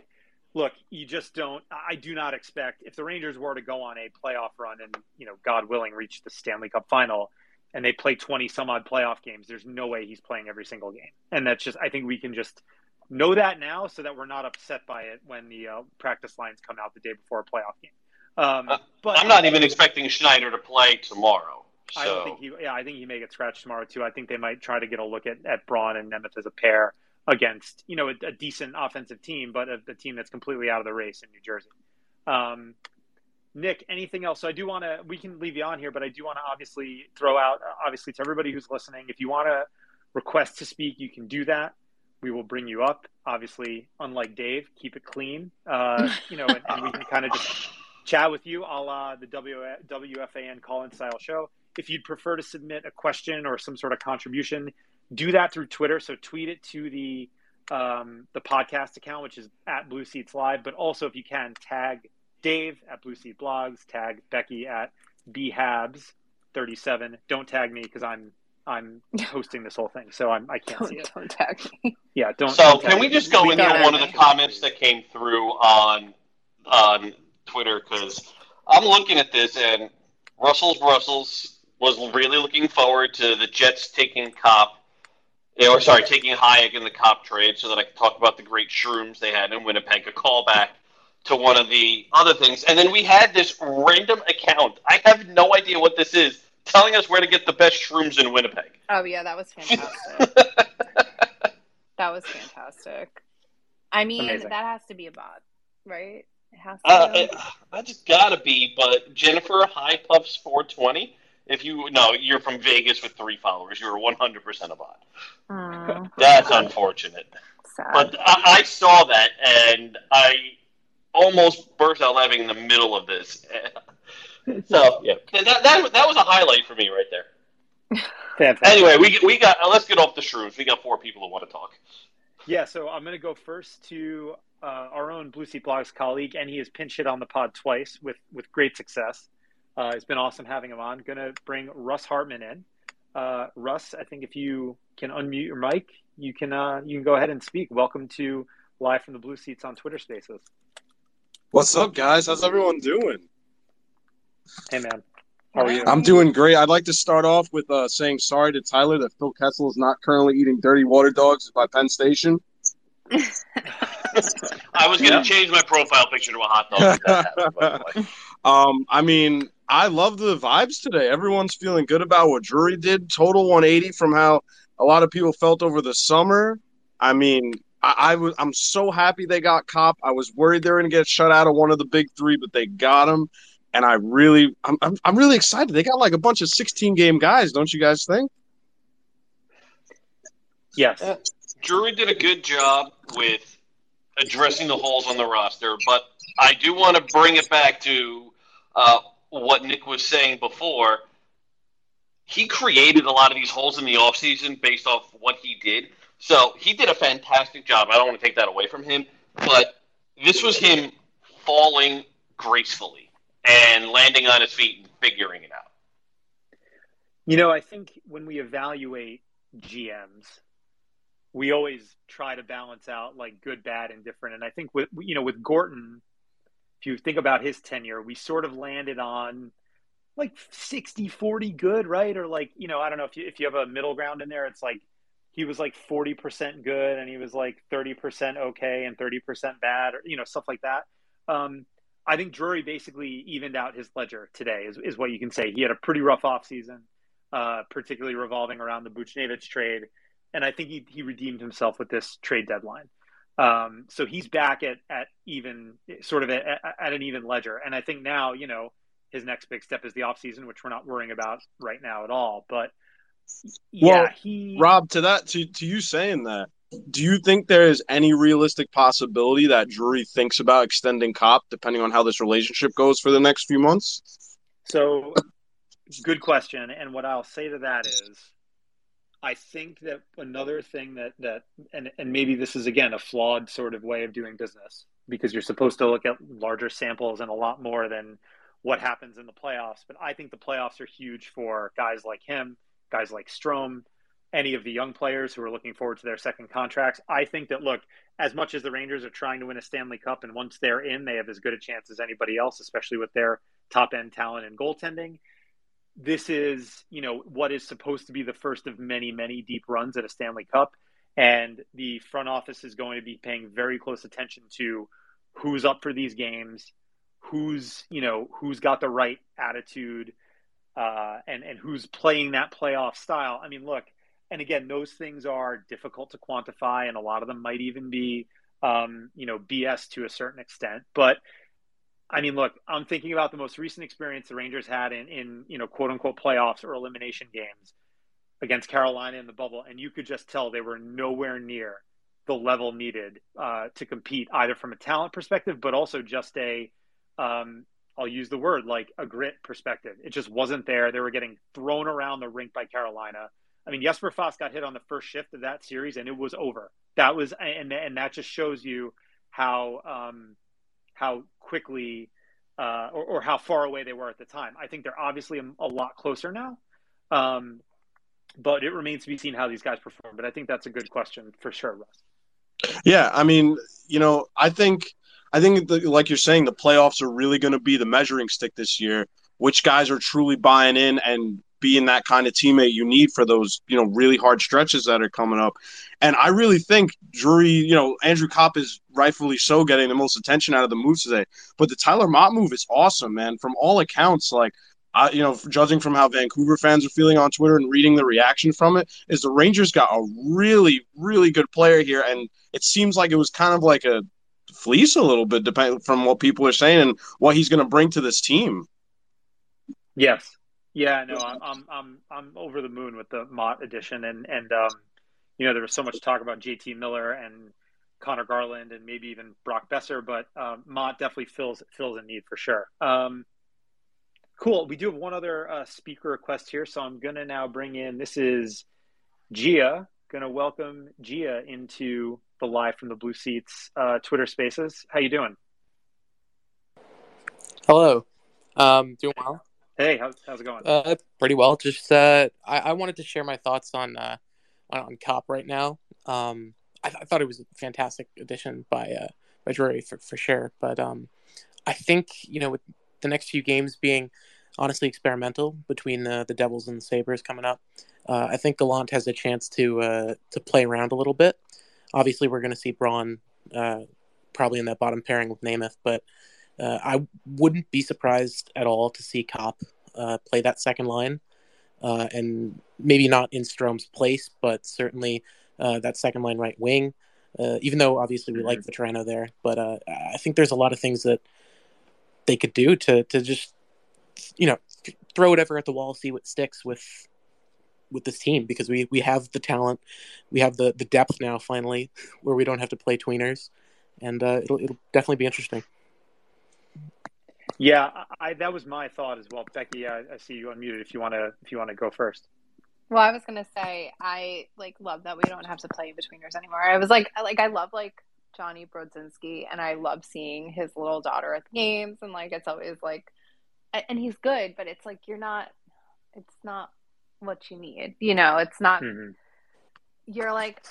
look, you just don't. I do not expect if the Rangers were to go on a playoff run and you know, God willing, reach the Stanley Cup final, and they play twenty some odd playoff games. There's no way he's playing every single game, and that's just. I think we can just know that now, so that we're not upset by it when the uh, practice lines come out the day before a playoff game. Um, Uh, but I'm not even expecting Schneider to play tomorrow. So I don't think he. Yeah, I think he may get scratched tomorrow too. I think they might try to get a look at at Braun and Nemeth as a pair against you know a, a decent offensive team, but a, a, team that's completely out of the race in New Jersey. Um, Nick, anything else? So I do want to. We can leave you on here, but I do want to obviously throw out, obviously, to everybody who's listening. If you want to request to speak, you can do that. We will bring you up. Obviously, unlike Dave, keep it clean. Uh, you know, and, and we can kind of just chat with you, a la the w, WFAN call-in style show. If you'd prefer to submit a question or some sort of contribution, do that through Twitter. So tweet it to the um, the podcast account, which is at Blue Seats Live. But also, if you can, tag Dave at Blue Seat Blogs, tag Becky at bhabs37. Don't tag me because I'm I'm [laughs] hosting this whole thing, so I'm I can't don't, see it. Don't tag me. Yeah, don't. So don't can we just go We into one of the comments that came through on on Twitter because I'm looking at this and Russell's Russell's was really looking forward to the Jets taking Copp, eh, or sorry, taking Hajek in the Copp trade, so that I could talk about the great shrooms they had in Winnipeg. A callback to one of the other things, and then we had this random account. I have no idea what this is, telling us where to get the best shrooms in Winnipeg. Oh yeah, that was fantastic. [laughs] that was fantastic. I mean, Amazing. that has to be a bot, right? It has to. Uh, be. it, I just gotta be, but Jennifer High Puffs 420. If you no, you're from Vegas with three followers. You're 100 percent a bot. Mm, That's unfortunate. sad. But I, I saw that and I almost burst out laughing in the middle of this. [laughs] [laughs] so yeah, that, that that was a highlight for me right there. Fantastic. Anyway, we we got let's get off the shrooms. We got four people who want to talk. Yeah, so I'm going to go first to uh, our own Blue Seat Blogs colleague, and he has pinch hit on the pod twice with with great success. Uh, it's been awesome having him on. Going to bring Russ Hartman in. Uh, Russ, I think if you can unmute your mic, you can uh, you can go ahead and speak. Welcome to live from the Blue Seats on Twitter Spaces. What's up, guys? How's everyone doing? Hey man, how are you? I'm doing great. I'd like to start off with uh, saying sorry to Tyler that Phil Kessel is not currently eating dirty water dogs by Penn Station. I was gonna Yeah. change my profile picture to a hot dog. that happened, by the way. Um, I mean, I love the vibes today. Everyone's feeling good about what Drury did. Total 180 from how a lot of people felt over the summer. I mean, I, I was I'm so happy they got Copp. I was worried they were going to get shut out of one of the big three, but they got him. And I really, I'm, I'm, I'm really excited. They got like a bunch of 16 game guys, don't you guys think? yes. Yeah. Drury did a good job with addressing the holes on the roster, but I do want to bring it back to uh, what Nick was saying before. He created a lot of these holes in the offseason based off what he did. So he did a fantastic job. I don't want to take that away from him, but this was him falling gracefully and landing on his feet and figuring it out. You know, I think when we evaluate GMs, we always try to balance out like good, bad, and different. And I think with you know with Gorton, if you think about his tenure, we sort of landed on like 60 40 good, right? Or like, you know, I don't know if you if you have a middle ground in there, it's like he was like 40% good and he was like 30% okay and 30% bad or you know, stuff like that. Um, I think Drury basically evened out his ledger today, is, is what you can say. He had a pretty rough offseason, uh, particularly revolving around the Buchnevich trade. And I think he, he redeemed himself with this trade deadline. Um, so he's back at, at even sort of at, at an even ledger. And I think now, you know, his next big step is the offseason, which we're not worrying about right now at all. But yeah, Well, he. Rob, to that, to, to you saying that, do you think there is any realistic possibility that Drury thinks about extending Copp, depending on how this relationship goes for the next few months? So, good question. And what I'll say to that is, I think that another thing that that and and maybe this is again a flawed sort of way of doing business because you're supposed to look at larger samples and a lot more than what happens in the playoffs. But I think the playoffs are huge for guys like him, guys like Strome, any of the young players who are looking forward to their second contracts. I think that look, as much as the Rangers are trying to win a Stanley Cup, and once they're in, they have as good a chance as anybody else, especially with their top end talent and goaltending. This is, you know, what is supposed to be the first of many, many deep runs at a Stanley Cup. And the front office is going to be paying very close attention to who's up for these games, who's, you know, who's got the right attitude, uh, and and who's playing that playoff style. I mean, look, and again, those things are difficult to quantify, and a lot of them might even be, um, you know, BS to a certain extent. But I mean, look, I'm thinking about the most recent experience the Rangers had in, in you know, quote unquote playoffs or elimination games against Carolina in the bubble, and you could just tell they were nowhere near the level needed uh, to compete, either from a talent perspective, but also just a, um, I'll use the word like a grit perspective. It just wasn't there. They were getting thrown around the rink by Carolina. I mean, Jesper Fast got hit on the first shift of that series, and it was over. That was, and and that just shows you how um, how quickly uh, or, or, how far away they were at the time. I think they're obviously a, a lot closer now. Um, but it remains to be seen how these guys perform. But I think that's a good question for sure, Russ. Yeah, I mean, you know, I think I think the, like you're saying, the playoffs are really going to be the measuring stick this year. Which guys are truly buying in and being that kind of teammate you need for those, you know, really hard stretches that are coming up. And I really think Drury, you know, Andrew Copp is rightfully so getting the most attention out of the moves today. But the Tyler Motte move is awesome, man. From all accounts, like I, you know, judging from how Vancouver fans are feeling on Twitter and reading the reaction from it, is the Rangers got a really, really good player here, and it seems like it was kind of like a fleece a little bit, depending from what people are saying and what he's going to bring to this team. Yes, yeah, no, I'm, I'm, I'm, I'm over the moon with the Motte edition, and and um, you know, there was so much talk about JT Miller and Conor Garland and maybe even Brock Boeser, but um, Motte definitely fills fills a need for sure. Um, Cool. We do have one other uh, speaker request here, so I'm gonna now bring in. This is Gia. Gonna welcome Gia into the live from the Blue Seats uh, Twitter Spaces. How you doing? Hello. Um, doing well. Hey, how's, how's it going? Uh, pretty well. Just uh, I, I wanted to share my thoughts on uh, on, Copp right now. Um, I, I thought it was a fantastic addition by uh, by Drury for, for sure, but um, I think you know with the next few games being honestly experimental between the, the Devils and the Sabres coming up. Uh, I think Gallant has a chance to uh, to play around a little bit. Obviously, we're going to see Braun uh, probably in that bottom pairing with Nemeth, but uh, I wouldn't be surprised at all to see Copp uh, play that second line, uh, and maybe not in Strome's place, but certainly that second line right wing. even though obviously we mm-hmm. like Vatrano there, but I think there's a lot of things that they could do to to just you know throw whatever at the wall, see what sticks with with this team because we we have the talent, we have the the depth now finally [laughs] where we don't have to play tweeners, and uh, it'll it'll definitely be interesting. Yeah, I, that was my thought as well, Becky. I, I see you unmuted. If you want to, if you want to go first. Well, I was gonna say I like love that we don't have to play in betweeners anymore. I was like, like I love like Johnny Brodzinski, and I love seeing his little daughter at the games, and like it's always like, and he's good, but it's like you're not, it's not what you need, you know. It's not. Mm-hmm. You're like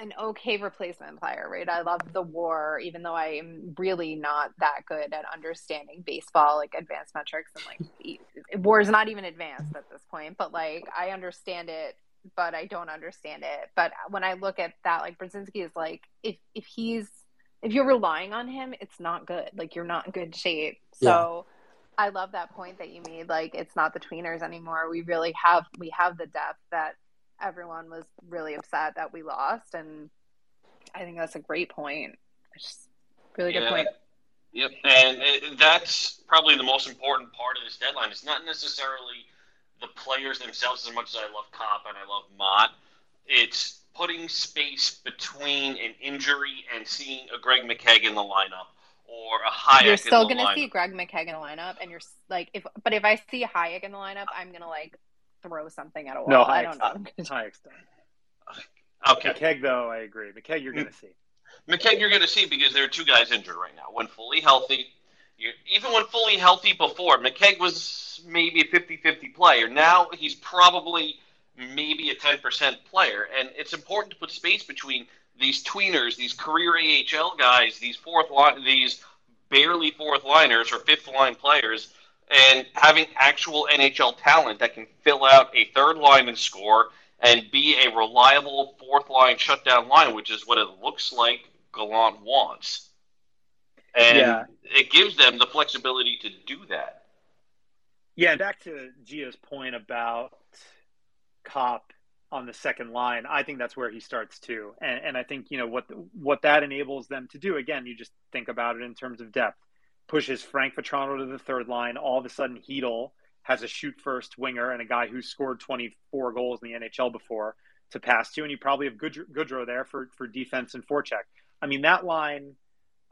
an okay replacement player, right? I love the war, even though I am really not that good at understanding baseball, like advanced metrics, and like war is not even advanced at this point. But like I understand it but I don't understand it. But when I look at that, like Brodzinski is like, if if he's if you're relying on him, it's not good. Like you're not in good shape. So yeah. I love that point that you made. Like it's not the tweeners anymore. We really have we have the depth that everyone was really upset that we lost, and I think that's a great point. Just really good yeah. point. Yep, and it, that's probably the most important part of this deadline. It's not necessarily the players themselves as much as I love Copp and I love Motte. It's putting space between an injury and seeing a Greg McKegg in the lineup or a Hajek. You're still going to see Greg McKegg in the lineup, and you're like, if but if I see Hajek in the lineup, I'm going to like throw something at a wall. No, I don't know. Hajek's done. Okay. McKegg, though, I agree. McKegg, you're going to see. McKegg, you're going to see because there are two guys injured right now. When fully healthy, even when fully healthy before, McKegg was maybe a 50 50 player. Now he's probably maybe a 10% player. And it's important to put space between these tweeners, these career AHL guys, these fourth line, these barely fourth liners or fifth line players, and having actual NHL talent that can fill out a third line and score and be a reliable fourth line shutdown line, which is what it looks like Gallant wants and yeah. it gives them the flexibility to do that. Yeah, back to Gio's point about Copp on the second line. I think that's where he starts too, and and I think you know what what that enables them to do. Again, you just think about it in terms of depth. Pushes Frank Vatrano to the third line. All of a sudden, Chytil has a shoot first winger and a guy who scored 24 goals in the NHL before to pass to, and you probably have Goodrow there for for defense and forecheck. I mean that line,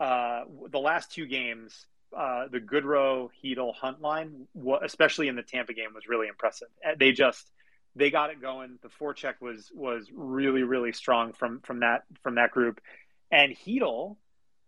uh, the last two games, uh, the Goodrow Chytil Hunt line, especially in the Tampa game, was really impressive. Uh, they just they got it going. The forecheck was was really really strong from from that from that group, and Chytil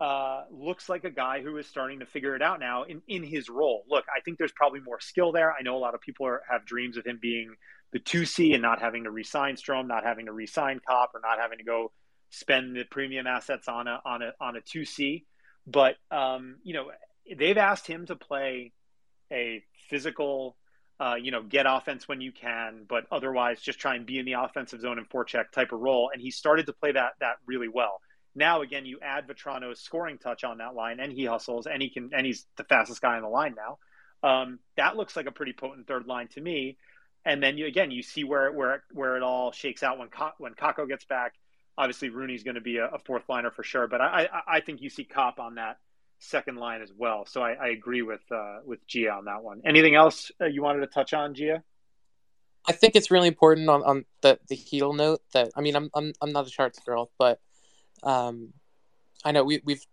uh, looks like a guy who is starting to figure it out now in, in his role. Look, I think there's probably more skill there. I know a lot of people are, have dreams of him being the 2C and not having to re-sign Strome, not having to re-sign Copp, or not having to go spend the premium assets on a on a on a 2C. But um, you know, they've asked him to play a physical, uh, you know, get offense when you can, but otherwise just try and be in the offensive zone and forecheck type of role. And he started to play that that really well. Now again, you add Vatrano's scoring touch on that line, and he hustles, and he can, and he's the fastest guy on the line now. Um, that looks like a pretty potent third line to me and then you again you see where where where it all shakes out when when Kakko gets back. Obviously, Rooney's going to be a, a, fourth liner for sure, but I, I, I think you see Copp on that second line as well. So I, I agree with uh, with Gia on that one. Anything else uh, you wanted to touch on, Gia? I think it's really important on, on the the heel note that I mean I'm I'm I'm not a charts girl, but um, I know we we've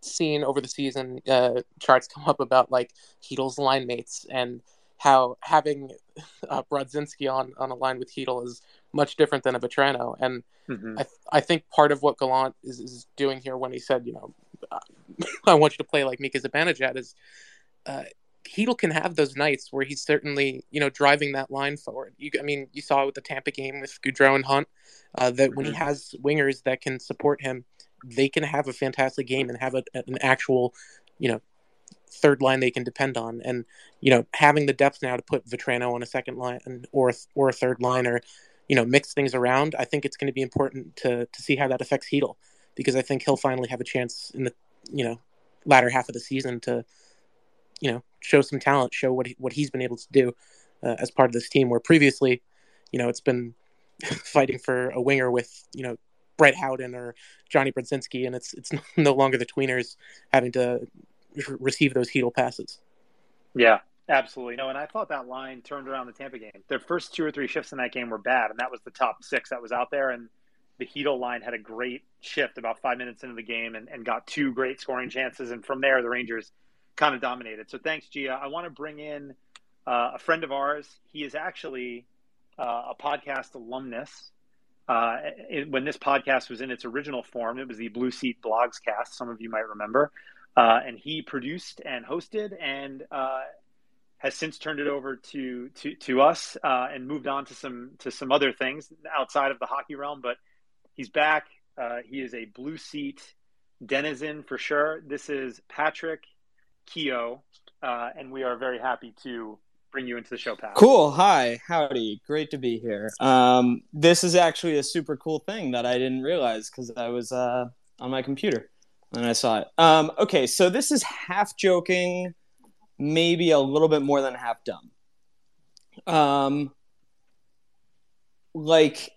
seen over the season uh, charts come up about like Chytil's line mates and how having [laughs] uh, Brodzinski on on a line with Chytil is much different than a Vatrano, and mm-hmm. I th- I think part of what Gallant is, is doing here when he said, you know, [laughs] I want you to play like Mika Zibanejad is. Uh, Chytil can have those nights where he's certainly, you know, driving that line forward. You, I mean, you saw with the Tampa game with Goodrow and Hunt, uh, that when he mm-hmm. has wingers that can support him, they can have a fantastic game and have a, an actual, you know, third line they can depend on. And you know, having the depth now to put Vatrano on a second line or or a third line or you know mix things around, I think it's going to be important to to see how that affects Chytil because I think he'll finally have a chance in the you know latter half of the season to you know show some talent, show what he, what he's been able to do uh, as part of this team. Where previously, you know, it's been [laughs] fighting for a winger with you know Brett Howden or Johnny Brodzinski, and it's it's [laughs] no longer the tweeners having to receive those Chytil passes. Yeah, absolutely. No, and I thought that line turned around the Tampa game. Their first two or three shifts in that game were bad, and that was the top six that was out there. And the Chytil line had a great shift about five minutes into the game and, and got two great scoring chances. And from there, the Rangers kind of dominated. So thanks, Gia. I want to bring in uh, a friend of ours. He is actually uh, a podcast alumnus. Uh, it, when this podcast was in its original form, it was the Blue Seat Blogs cast. Some of you might remember. Uh, and he produced and hosted and uh, has since turned it over to to, to us uh, and moved on to some to some other things outside of the hockey realm. But he's back. He is a blue seat denizen for sure. This is Patrick Keough, uh, and we are very happy to bring you into the show, Pat. Cool. Hi. Howdy. Great to be here. Um, this is actually a super cool thing that I didn't realize because I was uh, on my computer and I saw it. Um, okay, so this is half joking, maybe a little bit more than half dumb. Um, like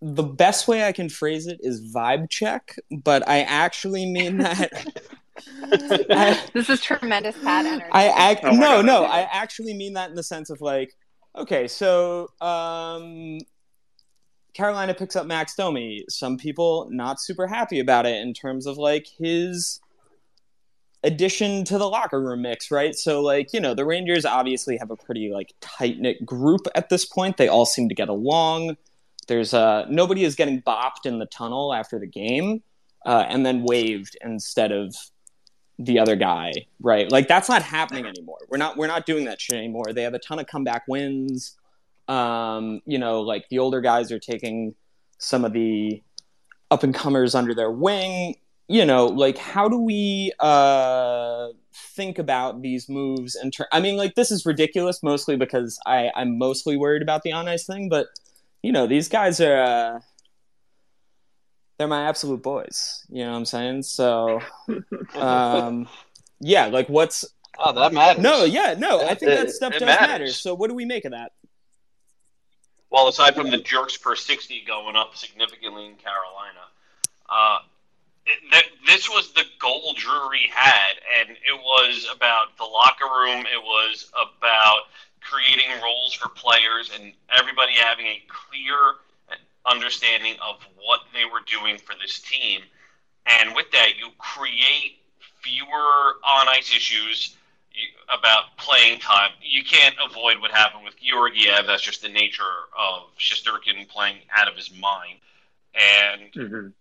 the best way I can phrase it is vibe check, but I actually mean that. [laughs] I, [laughs] this is tremendous Pat energy. I act, oh no, God. no, I actually mean that in the sense of like, okay, so um, Carolina picks up Max Domi. Some people not super happy about it in terms of like his addition to the locker room mix, right? So like, you know, the Rangers obviously have a pretty like tight-knit group at this point. They all seem to get along. There's uh nobody is getting bopped in the tunnel after the game uh, and then waved instead of the other guy, right? Like that's not happening anymore. We're not we're not doing that shit anymore. They have a ton of comeback wins. Um, you know, like the older guys are taking some of the up and comers under their wing. You know, like how do we uh, think about these moves? And ter- I mean, like this is ridiculous, mostly because I I'm mostly worried about the on ice thing, but you know, these guys are. Uh, they're my absolute boys. You know what I'm saying? So, [laughs] um, yeah, like what's Oh, that matters. No, yeah, no, I think It- that stuff does matters. matter. So what do we make of that? Well, aside from the jerks per 60 going up significantly in Carolina, uh, it, th- this was the goal Drury had, and it was about the locker room. It was about creating roles for players and everybody having a clear understanding of what they were doing for this team. And with that, you create fewer on ice issues about playing time. You can't avoid what happened with Georgiev. That's just the nature of Shesterkin playing out of his mind. And Mhm.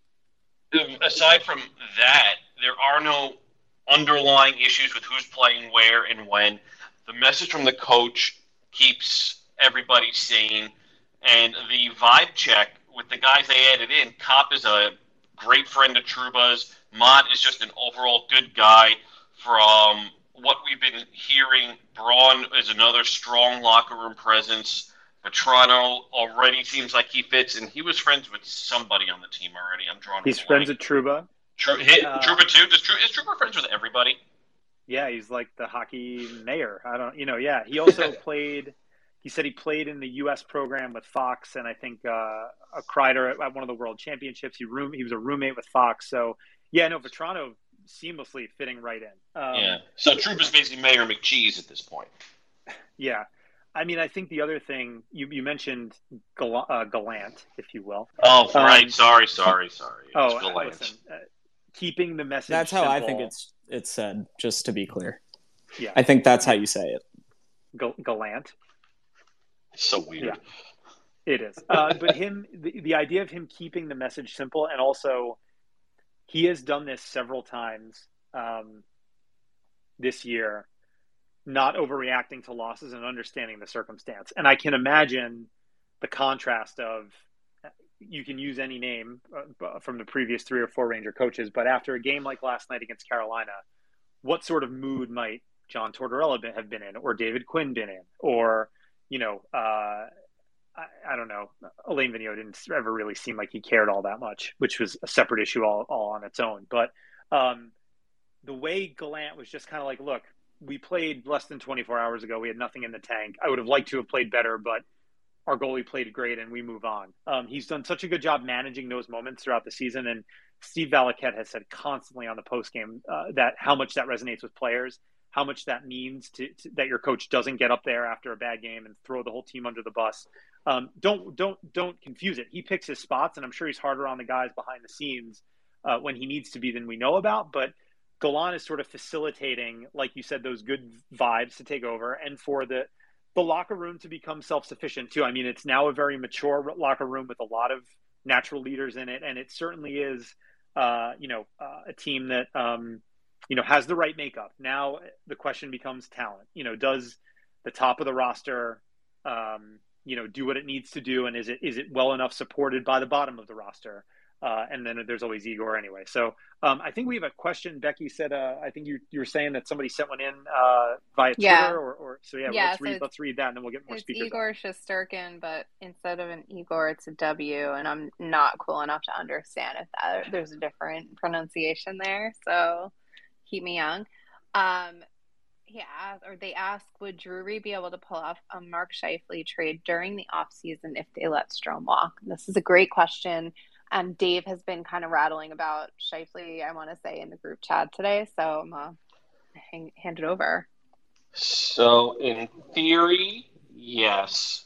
aside from that, there are no underlying issues with who's playing where and when. The message from the coach keeps everybody sane, and the vibe check with the guys they added in. Copp is a great friend of Trouba's. Motte is just an overall good guy. From what we've been hearing, Braun is another strong locker room presence. Vatrano already seems like he fits, and he was friends with somebody on the team already. I'm drawing. a He's friends with Trouba. Tru- hit, Uh, Trouba too. Does Tru- is Trouba friends with everybody? Yeah, he's like the hockey mayor. I don't, you know, yeah. He also [laughs] played. He said he played in the U.S. program with Fox, and I think uh, a Kreider at one of the World Championships. He room he was a roommate with Fox. So yeah, no, Vatrano seamlessly fitting right in. Um, yeah. So Trouba's basically Mayor McCheese at this point. yeah. I mean, I think the other thing you, you mentioned Gal- uh, Gallant, if you will. Oh, Um, right. Sorry, sorry, sorry. It Oh, Gallant. listen, uh, keeping the message. That's how I think it's it's said. Just to be clear, Yeah, I think that's how you say it. Gal- Gallant. It's so weird. Yeah. It is. Uh, [laughs] but him, the, the idea of him keeping the message simple, and also he has done this several times um, this year, not overreacting to losses and understanding the circumstance. And I can imagine the contrast of you can use any name uh, from the previous three or four Ranger coaches, but after a game like last night against Carolina, what sort of mood might John Tortorella have been in, or David Quinn been in, or you know, uh, I, I don't know. Alain Vigneault didn't ever really seem like he cared all that much, which was a separate issue all, all on its own. But um, the way Gallant was just kind of like, look, we played less than 24 hours ago. We had nothing in the tank. I would have liked to have played better, but our goalie played great and we move on. Um, he's done such a good job managing those moments throughout the season. And Steve Valiquette has said constantly on the post game uh, that how much that resonates with players, how much that means to, to, that your coach doesn't get up there after a bad game and throw the whole team under the bus. Um, don't don't don't confuse it. He picks his spots, and I'm sure he's harder on the guys behind the scenes uh, when he needs to be than we know about. But Gallant is sort of facilitating, like you said, those good vibes to take over, and for the the locker room to become self sufficient too. I mean, it's now a very mature locker room with a lot of natural leaders in it, and it certainly is, uh, you know, uh, a team that um, you know has the right makeup. Now the question becomes talent. You know, does the top of the roster, um, you know, do what it needs to do, and is it is it well enough supported by the bottom of the roster? Uh, and then there's always Igor anyway. So um, I think we have a question. Becky said, uh, I think you you were saying that somebody sent one in uh, via Twitter, Yeah. or, or so yeah. Yeah, let's so read let's read that, and then we'll get more It's speakers. on. Igor Shesterkin, but instead of an Igor, it's a W, and I'm not cool enough to understand if that there's a different pronunciation there. So keep me young. Um, he asked, or they asked, would Drury be able to pull off a Mark Scheifele trade during the offseason if they let Strome walk? This is a great question. And Dave has been kind of rattling about Scheifele, I want to say, in the group chat today. So I'm hang, hand it over. So, in theory, yes,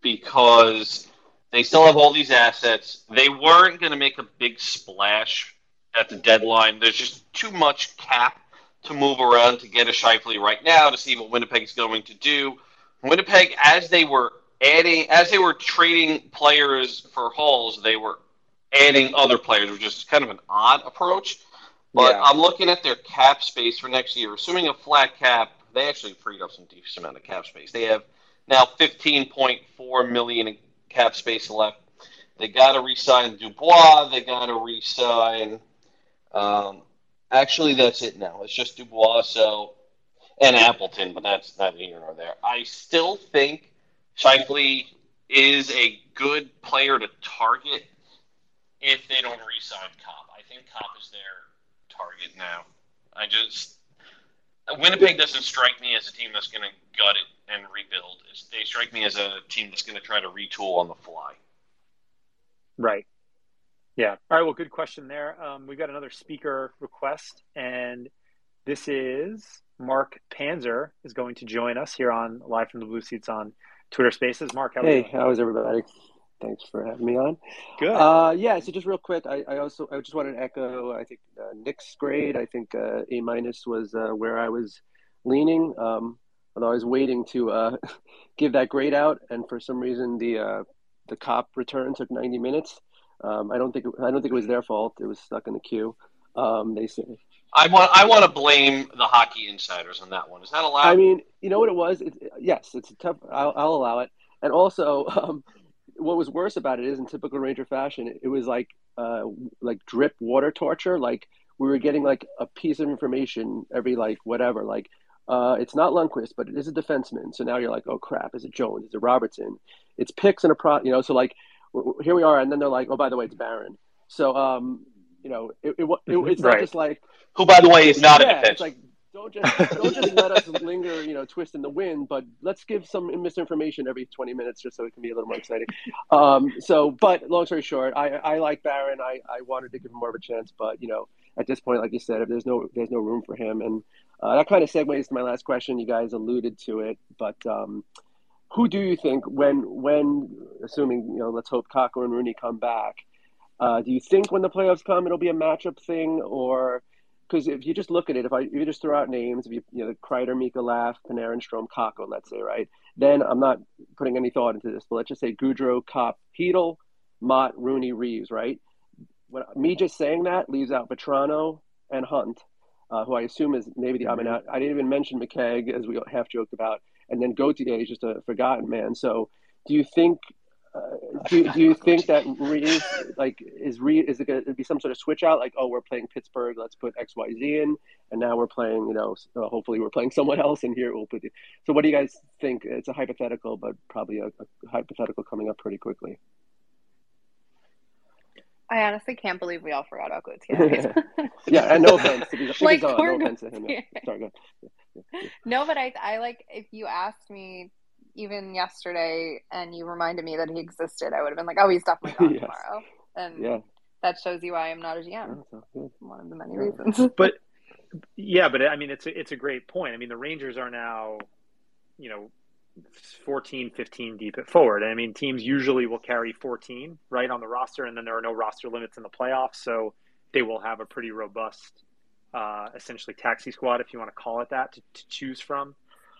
because they still have all these assets. They weren't going to make a big splash at the deadline. There's just too much cap to move around to get a Scheifele right now to see what Winnipeg's going to do. Winnipeg, as they were adding, as they were trading players for Halls, they were adding other players, which is kind of an odd approach. But Yeah. I'm looking at their cap space for next year. Assuming a flat cap, they actually freed up some decent amount of cap space. They have now 15.4 million in cap space left. They got to re-sign Dubois. They got to re-sign. Um, actually, that's it now. It's just Dubois. So and Appleton, but that's not here nor there. I still think Scheifele is a good player to target if they don't re-sign Copp. I think Copp is their target now. I just Winnipeg doesn't strike me as a team that's going to gut it and rebuild. They strike me as a team that's going to try to retool on the fly. Right. Yeah. All right. Well, good question there. Um, we've got another speaker request, and this is Mark Panzer is going to join us here on Live from the Blue Seats on Twitter Spaces. Mark, how hey, how's everybody? Thanks for having me on. Good. Uh, yeah. So just real quick, I, I, also I just wanted to echo. I think uh, Nick's grade. I think uh, A minus was uh, where I was leaning. Um, although I was waiting to uh, [laughs] give that grade out, and for some reason the uh, the Copp return took ninety minutes. Um, I don't think I don't think it was their fault. It was stuck in the queue. Um, they say. I want I want to blame the hockey insiders on that one. Is that allowed? I mean, you know what it was? It, yes, it's a tough. I'll, I'll allow it. And also, [laughs] um, what was worse about it is, in typical Ranger fashion, it, it was like uh, like drip water torture. Like we were getting like a piece of information every like whatever. Like uh, it's not Lundkvist, but it is a defenseman. So now you're like, oh crap, is it Jones? Is it Robertson? It's picks and a pro. You know, so like here we are, and then they're like, oh, by the way, it's Barron. So, um, you know, it, it, it it's not right. just like who, by the way, is not yeah, a defense. It's like don't just don't just let us linger, you know, twist in the wind, but let's give some misinformation every twenty minutes just so it can be a little more exciting. Um, so, but long story short, I, I like Barron. I, I wanted to give him more of a chance, but you know, at this point, like you said, if there's no there's no room for him, and uh, that kind of segues to my last question. You guys alluded to it, but um, who do you think when when assuming you know let's hope Kakko and Rooney come back? Uh, do you think when the playoffs come it'll be a matchup thing, or because if you just look at it, if I if you just throw out names, if you you know Kreider, Mika, Laugh, Panarin, Strome, Kakko, let's say right, then I'm not putting any thought into this, but let's just say Goodrow, Copp, Chytil, Motte, Rooney, Reaves, right? When, me just saying that leaves out Vatrano and Hunt, uh, who I assume is maybe the. Mm-hmm. I mean, I, I didn't even mention McKegg as we half joked about and then Gauthier is just a forgotten man. So, do you think? Uh, do, do you think that Reaves like is re is it going to be some sort of switch out like oh we're playing Pittsburgh let's put X Y Z in and now we're playing you know uh, hopefully we're playing [laughs] someone else and here we'll put it. so what do you guys think it's a hypothetical but probably a, a hypothetical coming up pretty quickly I honestly can't believe we all forgot about Gauthier. [laughs] yeah, and no [laughs] offense to be like, on, no offense to him. Yeah. Sorry, go no, but I, I like if you asked me even yesterday and you reminded me that he existed, I would have been like, oh, he's definitely gone [laughs] yes. tomorrow. And yeah. that shows you why I'm not a GM. One of the many reasons. [laughs] but yeah, but I mean, it's a, it's a great point. I mean, the Rangers are now, you know, 14, 15 deep at forward. I mean, teams usually will carry 14 right on the roster, and then there are no roster limits in the playoffs, so they will have a pretty robust uh, essentially taxi squad, if you want to call it that, to, to, choose from.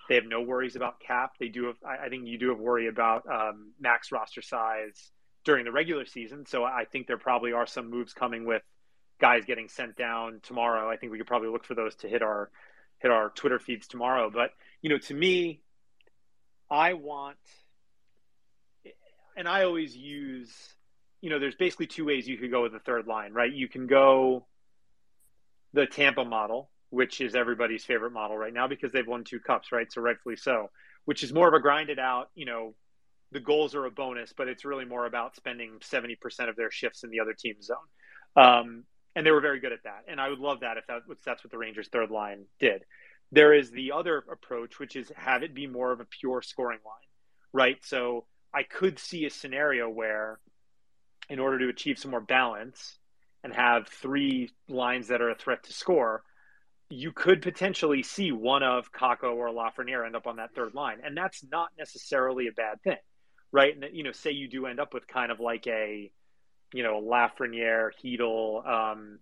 They have no worries about cap. They do have, I, I think you do have worry about um, max roster size during the regular season. So I think there probably are some moves coming with guys getting sent down tomorrow. I think we could probably look for those to hit our hit our Twitter feeds tomorrow. But you know, to me, I want, and I always use, you know, there's basically two ways you could go with the third line, right? You can go the Tampa model, which is everybody's favorite model right now because they've won two cups, right? So rightfully so, which is more of a grinded out, you know, the goals are a bonus, but it's really more about spending 70% of their shifts in the other team's zone. Um, and they were very good at that. And I would love that if that, that's what the Rangers third line did. There is the other approach, which is have it be more of a pure scoring line, right? So I could see a scenario where, in order to achieve some more balance, and have three lines that are a threat to score, you could potentially see one of Kakko or Lafreniere end up on that third line, and that's not necessarily a bad thing, right? And you know, say you do end up with kind of like a, you know, Lafreniere, Chytil, um,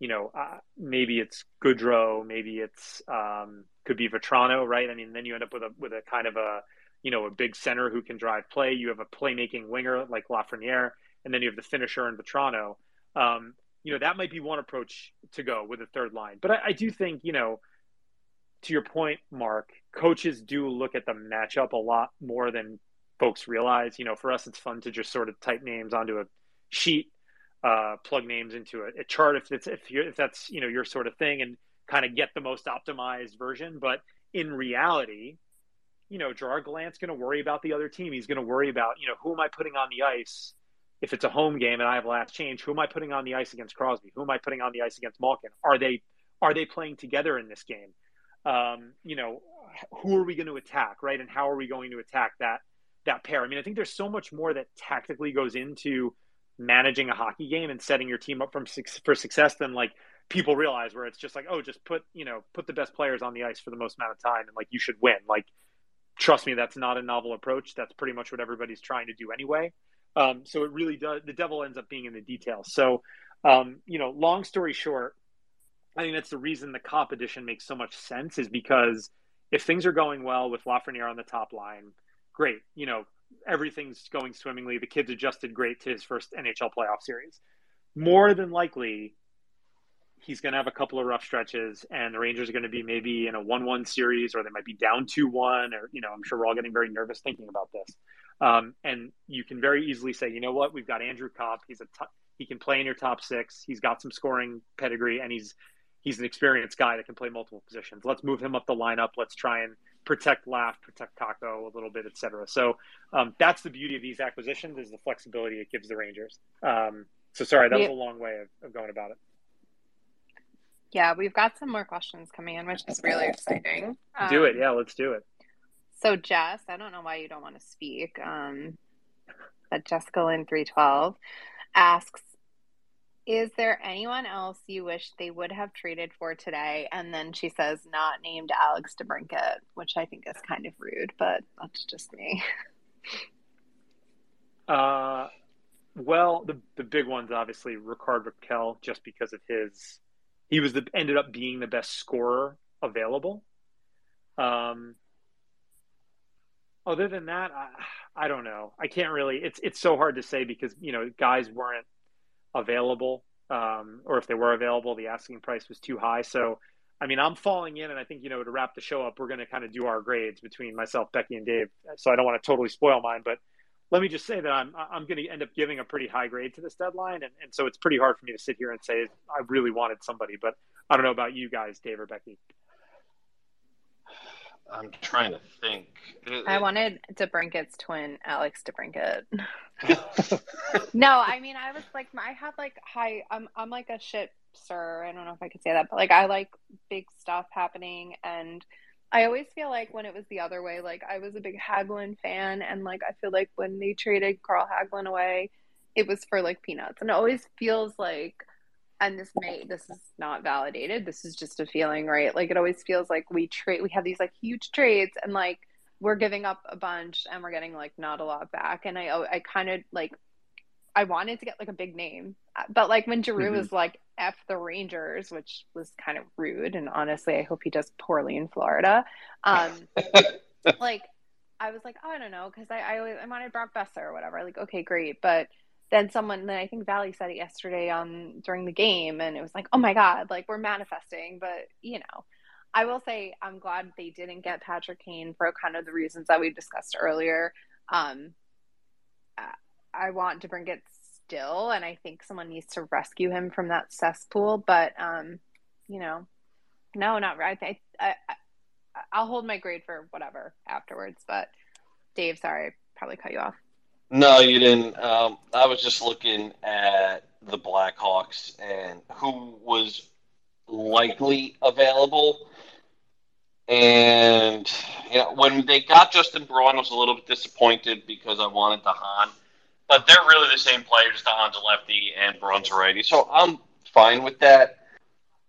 you know, uh, maybe it's Goodrow, maybe it's um, could be Vatrano, right? I mean, then you end up with a with a kind of a, you know, a big center who can drive play. You have a playmaking winger like Lafreniere, and then you have the finisher in Vatrano. Um, you know, that might be one approach to go with a third line. But I, I do think, you know, to your point, Mark, coaches do look at the matchup a lot more than folks realize. You know, for us, it's fun to just sort of type names onto a sheet, uh, plug names into a, a chart if it's if if that's you know your sort of thing, and kind of get the most optimized version. But in reality, you know, Gerard Gallant's going to worry about the other team. He's going to worry about you know who am I putting on the ice if it's a home game and I have last change, who am I putting on the ice against Crosby? Who am I putting on the ice against Malkin? Are they are they playing together in this game? um, you know, who are we going to attack, right? And how are we going to attack that that pair? I mean, I think there's so much more that tactically goes into managing a hockey game and setting your team up from for success than like people realize where it's just like oh just put you know put the best players on the ice for the most amount of time and like you should win like trust me that's not a novel approach that's pretty much what everybody's trying to do anyway um, so it really does the devil ends up being in the details so um, you know long story short i think that's the reason the Copp edition makes so much sense is because if things are going well with lafreniere on the top line great you know everything's going swimmingly. The kid's adjusted great to his first NHL playoff series. More than likely, he's going to have a couple of rough stretches, and the Rangers are going to be maybe in a one-one series, or they might be down two-one, or you know, I'm sure we're all getting very nervous thinking about this. Um, and you can very easily say, you know what, we've got Andrew Copp. He's a t- he can play in your top six. He's got some scoring pedigree, and he's he's an experienced guy that can play multiple positions. Let's move him up the lineup. Let's try and protect Laugh, protect Kakko a little bit, etc. So um, that's the beauty of these acquisitions is the flexibility it gives the Rangers. Um, so sorry, that was a long way of, of, going about it. Yeah, we've got some more questions coming in, which is really exciting. Um, do it, um, yeah, let's do it. So Jess, I don't know why you don't want to speak, um, but Jessica Lynn three twelve asks is there anyone else you wish they would have traded for today? And then she says, not named Alex DeBrincat, which I think is kind of rude, but that's just me. [laughs] Uh, well, the the big ones obviously Rickard Rakell, just because of his, he was the ended up being the best scorer available. Um, other than that, I, I don't know. I can't really. It's it's so hard to say because you know guys weren't available, um, or if they were available, the asking price was too high. So, I mean, I'm falling in, and I think you know to wrap the show up, we're going to kind of do our grades between myself, Becky, and Dave. So I don't want to totally spoil mine, but let me just say that I'm I'm going to end up giving a pretty high grade to this deadline, and, and so it's pretty hard for me to sit here and say I really wanted somebody, but I don't know about you guys, Dave or Becky. I'm trying to think. I wanted DeBrincat's twin, Alex DeBrincat. [laughs] no, I mean, I was like, I had like high. I'm I'm like a shit sir. I don't know if I could say that, but like I like big stuff happening, and I always feel like when it was the other way, like I was a big Hagelin fan, and like I feel like when they traded Carl Hagelin away, it was for like peanuts, and it always feels like and this may this is not validated. This is just a feeling right? Like it always feels like we trade we have these like huge trades and like we're giving up a bunch and we're getting like not a lot back. And i i kind of like i wanted to get like a big name but like when Giroux mm-hmm. was like f the rangers which was kind of rude and honestly i hope he does poorly in florida um [laughs] like i was like oh, i don't know because i i always i wanted brock boeser or whatever like okay great but then someone then I think Valley said it yesterday on during the game and it was like, "Oh my god, like we're manifesting." But, you know, I will say I'm glad they didn't get Patrick Kane for kind of the reasons that we discussed earlier. Um I want to bring it still and I think someone needs to rescue him from that cesspool, but um you know, no, not right. I, I, I I'll hold my grade for whatever afterwards, but Dave, sorry, I probably cut you off. No, you didn't. Um, I was just looking at the Blackhawks and who was likely available. And you know, when they got Justin Braun, I was a little bit disappointed because I wanted de Haan. But they're really the same players. De Haan's a lefty and Braun's a righty, so I'm fine with that.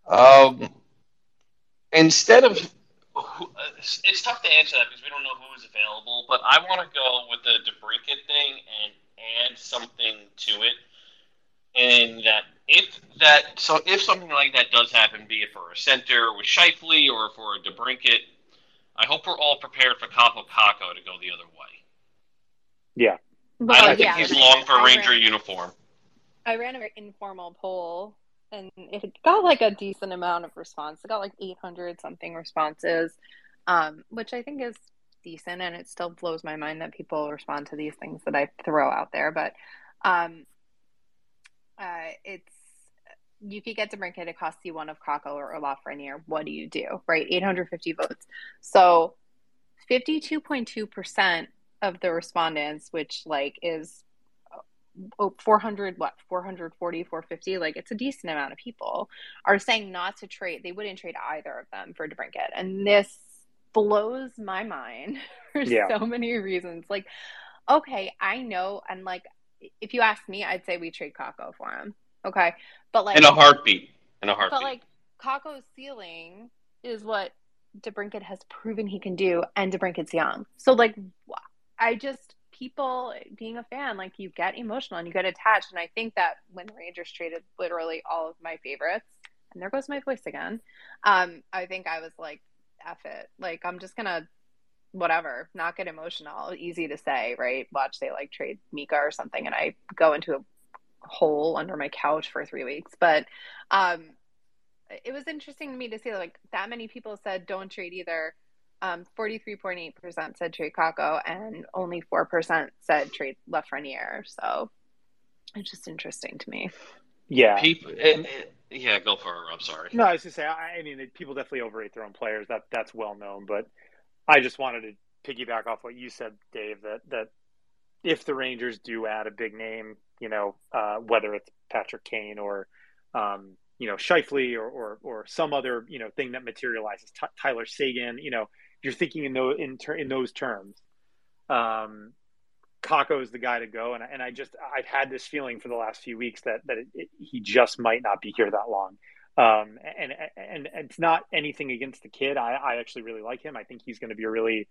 Um, instead of Uh, it's tough to answer that because we don't know who is available. But I want to go with the DeBrincat thing and add something to it. And that if that so if something like that does happen, be it for a center with Scheifele or for a DeBrincat, I hope we're all prepared for Kaapo Kakko to go the other way. Yeah. Well, I don't yeah, think he's long for a Ranger ran, uniform. I ran an informal poll and it got like a decent amount of response. It got like 800 something responses, um, which I think is decent. And it still blows my mind that people respond to these things that I throw out there. But um, uh, it's you could get to DeBrincat, it costs you one of Kakko or, Lafreniere. What do you do? Right? 850 votes. So 52.2% of the respondents, which like is 400 what 440 450 like it's a decent amount of people are saying not to trade they wouldn't trade either of them for DeBrincat and this blows my mind [laughs] for yeah. so many reasons. Like okay I know and like if you ask me I'd say we trade Kakko for him okay? But like in a heartbeat in a heartbeat. but like Kakko's ceiling is what DeBrincat has proven he can do and DeBrincat's young. So like I just people being a fan, like you get emotional and you get attached. And I think that when the Rangers traded literally all of my favorites, and there goes my voice again, um, I think I was like, F it. Like, I'm just going to, whatever, not get emotional. Easy to say, right? Watch they like trade Mika or something, and I go into a hole under my couch for three weeks. But um, it was interesting to me to see like that many people said don't trade either um, 43.8% said trade Kakko and only 4% said trade Lafreniere. So it's just interesting to me. Yeah. People, it, it, yeah, go for it. I'm sorry. No, I was just say, I, I mean, people definitely overrate their own players. That That's well known. But I just wanted to piggyback off what you said, Dave, that, that if the Rangers do add a big name, you know, uh, whether it's Patrick Kane or, um, you know, Scheifele or, or, or some other, you know, thing that materializes, T- Tyler Seguin, you know, you're thinking in those in, ter- in those terms. Um, Kakko is the guy to go, and and I just I've had this feeling for the last few weeks that that it, it, he just might not be here that long. Um, and, and and it's not anything against the kid. I, I actually really like him. I think he's going to be a really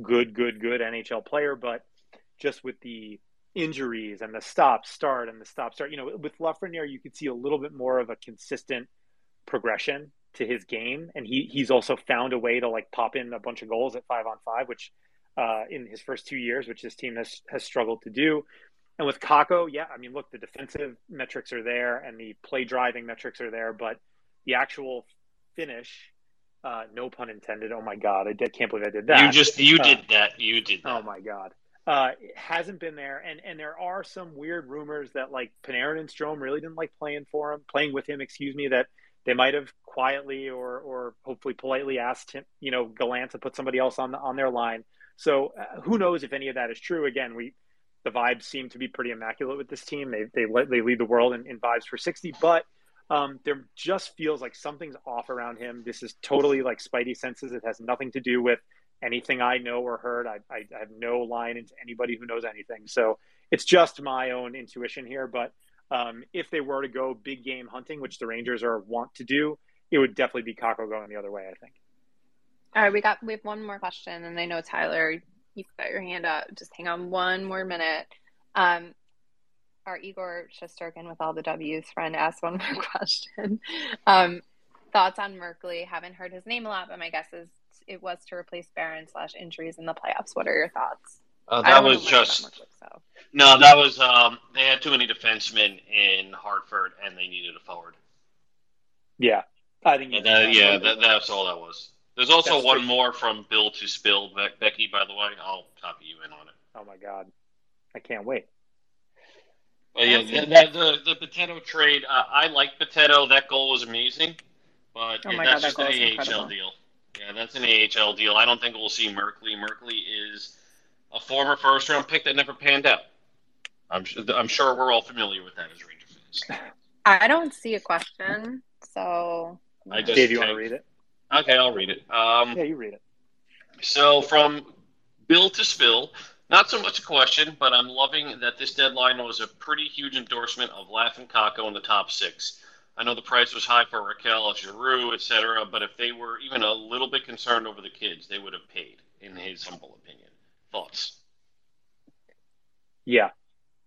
good, good, good NHL player. But just with the injuries and the stop start and the stop start, you know, with Lafreniere, you could see a little bit more of a consistent progression to his game, and he he's also found a way to like pop in a bunch of goals at five on five, which uh, in his first two years, which his team has has struggled to do. And with Kakko, yeah, I mean, look, the defensive metrics are there and the play driving metrics are there, but the actual finish, uh, no pun intended. Oh my god, I did, can't believe I did that. You just you uh, did that. You did that. Oh my god. Uh, it hasn't been there, and and there are some weird rumors that like Panarin and Strome really didn't like playing for him, playing with him. Excuse me, that they might have quietly or or hopefully politely asked him, you know, Gallant to put somebody else on the, on their line. So uh, who knows if any of that is true? Again, we the vibes seem to be pretty immaculate with this team. They they they lead the world in, in vibes for sixty, but um, there just feels like something's off around him. This is totally like Spidey senses. It has nothing to do with anything I know or heard. I, I, I have no line into anybody who knows anything. So it's just my own intuition here, but um, if they were to go big game hunting, which the Rangers are want to do, it would definitely be Kakko going the other way. I think. All right, we got we have one more question, and I know Tyler, you've got your hand up. Just hang on one more minute. Um, our Igor Shesterkin with all the W's friend asked one more [laughs] question. Um, thoughts on Merkley? Haven't heard his name a lot, but my guess is it was to replace Barron slash injuries in the playoffs. What are your thoughts? Uh, that was just so. no. That was um, they had too many defensemen in Hartford, and they needed a forward. Yeah, I think. That, yeah, that, that's all that was. There's also that's one true. more from Bill to Spill, Becky. By the way, I'll copy you in on it. Oh my god, I can't wait. But yeah, the, the, the potato trade. Uh, I like potato. That goal was amazing, but oh yeah, that's god, just that an AHL incredible. deal. Yeah, that's an AHL deal. I don't think we'll see Merkley. Merkley is a former first round pick that never panned out. I'm, I'm sure we're all familiar with that as Ranger fans. I don't see a question, so. I just Dave, you want to read it? Okay, I'll read it. Um, yeah, you read it. So from Bill to Spill, not so much a question, but I'm loving that this deadline was a pretty huge endorsement of Laughing Kakko in the top six. I know the price was high for Rakell, Giroux, etc., but if they were even a little bit concerned over the kids, they would have paid, in his humble opinion. Thoughts? Yeah,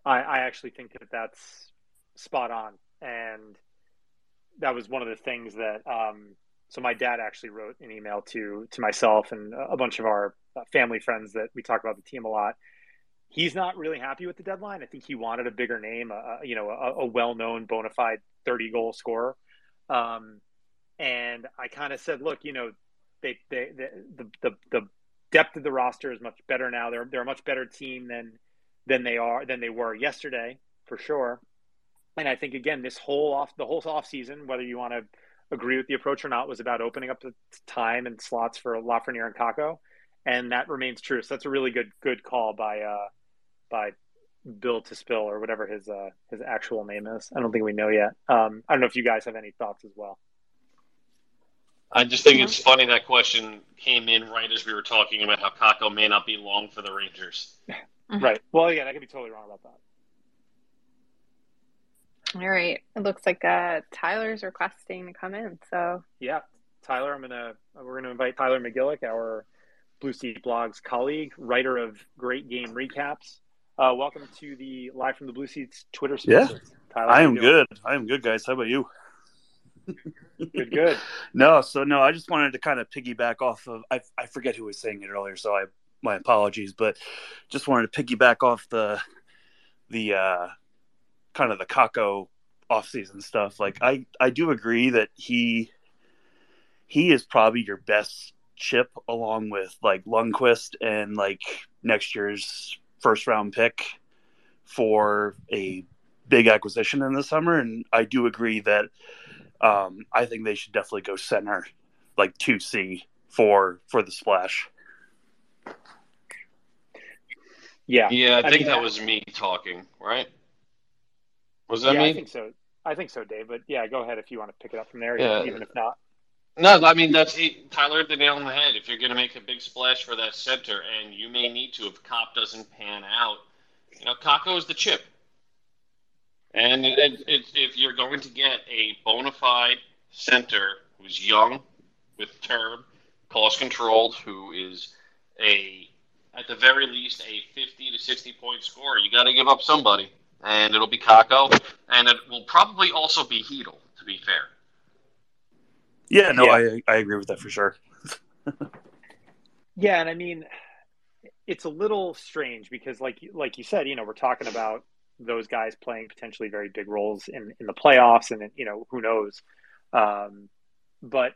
I, I actually think that that's spot on, and that was one of the things that. Um, so my dad actually wrote an email to to myself and a bunch of our uh, family friends that we talk about the team a lot. He's not really happy with the deadline. I think he wanted a bigger name, a, you know, a, a well-known, bona fide thirty goal scorer. Um, and I kind of said, look, you know, they, they, they the, the, the depth of the roster is much better now. They're they're a much better team than than they are than they were yesterday for sure. And I think again, this whole off the whole off season, whether you want to agree with the approach or not, was about opening up the time and slots for Lafreniere and Kakko, and that remains true. So that's a really good good call by uh, by Bill to Spill or whatever his uh, his actual name is. I don't think we know yet. Um, I don't know if you guys have any thoughts as well. I just think it's funny that question came in right as we were talking about how Kakko may not be long for the Rangers. [laughs] right. Well, again, I could be totally wrong about that. All right. It looks like uh, Tyler's requesting to come in. So yeah, Tyler, I'm gonna we're gonna invite Tyler McGillick, our Blue Seat Blogs colleague, writer of great game recaps. Uh, welcome to the live from the Blue Seats Twitter Spaces. Yeah, Tyler, I am good. I am good, guys. How about you? Good, good. [laughs] no, so no, I just wanted to kind of piggyback off of I I forget who was saying it earlier, so I my apologies, but just wanted to piggyback off the the uh kind of the Kakko offseason stuff. Like I I do agree that he he is probably your best chip along with like Lundkvist and like next year's first round pick for a big acquisition in the summer. And I do agree that um, I think they should definitely go center, like two C for for the splash. Yeah, Yeah, I, I think mean, that was me talking, right? Was that yeah, I think so. I think so, Dave. But yeah, go ahead if you want to pick it up from there, Yeah. even if not. No, I mean that's it. Tyler hit the nail on the head. If you're going to make a big splash for that center, and you may need to if Copp doesn't pan out, you know, Kakko is the chip. And it, it, it, if you're going to get a bona fide center who's young, with term, cost controlled, who is a at the very least a 50 to 60 point scorer, you got to give up somebody, and it'll be Kakko, and it will probably also be Chytil. To be fair. Yeah, no, Yeah. I I agree with that for sure. Yeah, and I mean, it's a little strange because, like like you said, you know, we're talking about those guys playing potentially very big roles in in the playoffs, and you know, who knows. Um, but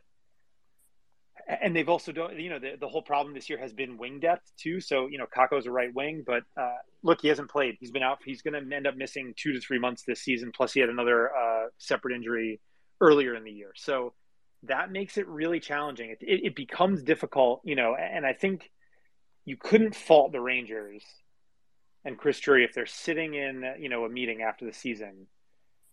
and they've also done, you know, the, the whole problem this year has been wing depth too. So you know, Kakko's a right wing, but uh, look, he hasn't played. He's been out. He's going to end up missing two to three months this season. Plus, he had another uh, separate injury earlier in the year. So that makes it really challenging. It, it, it becomes difficult, you know, and I think you couldn't fault the Rangers and Chris Drury if they're sitting in, you know, a meeting after the season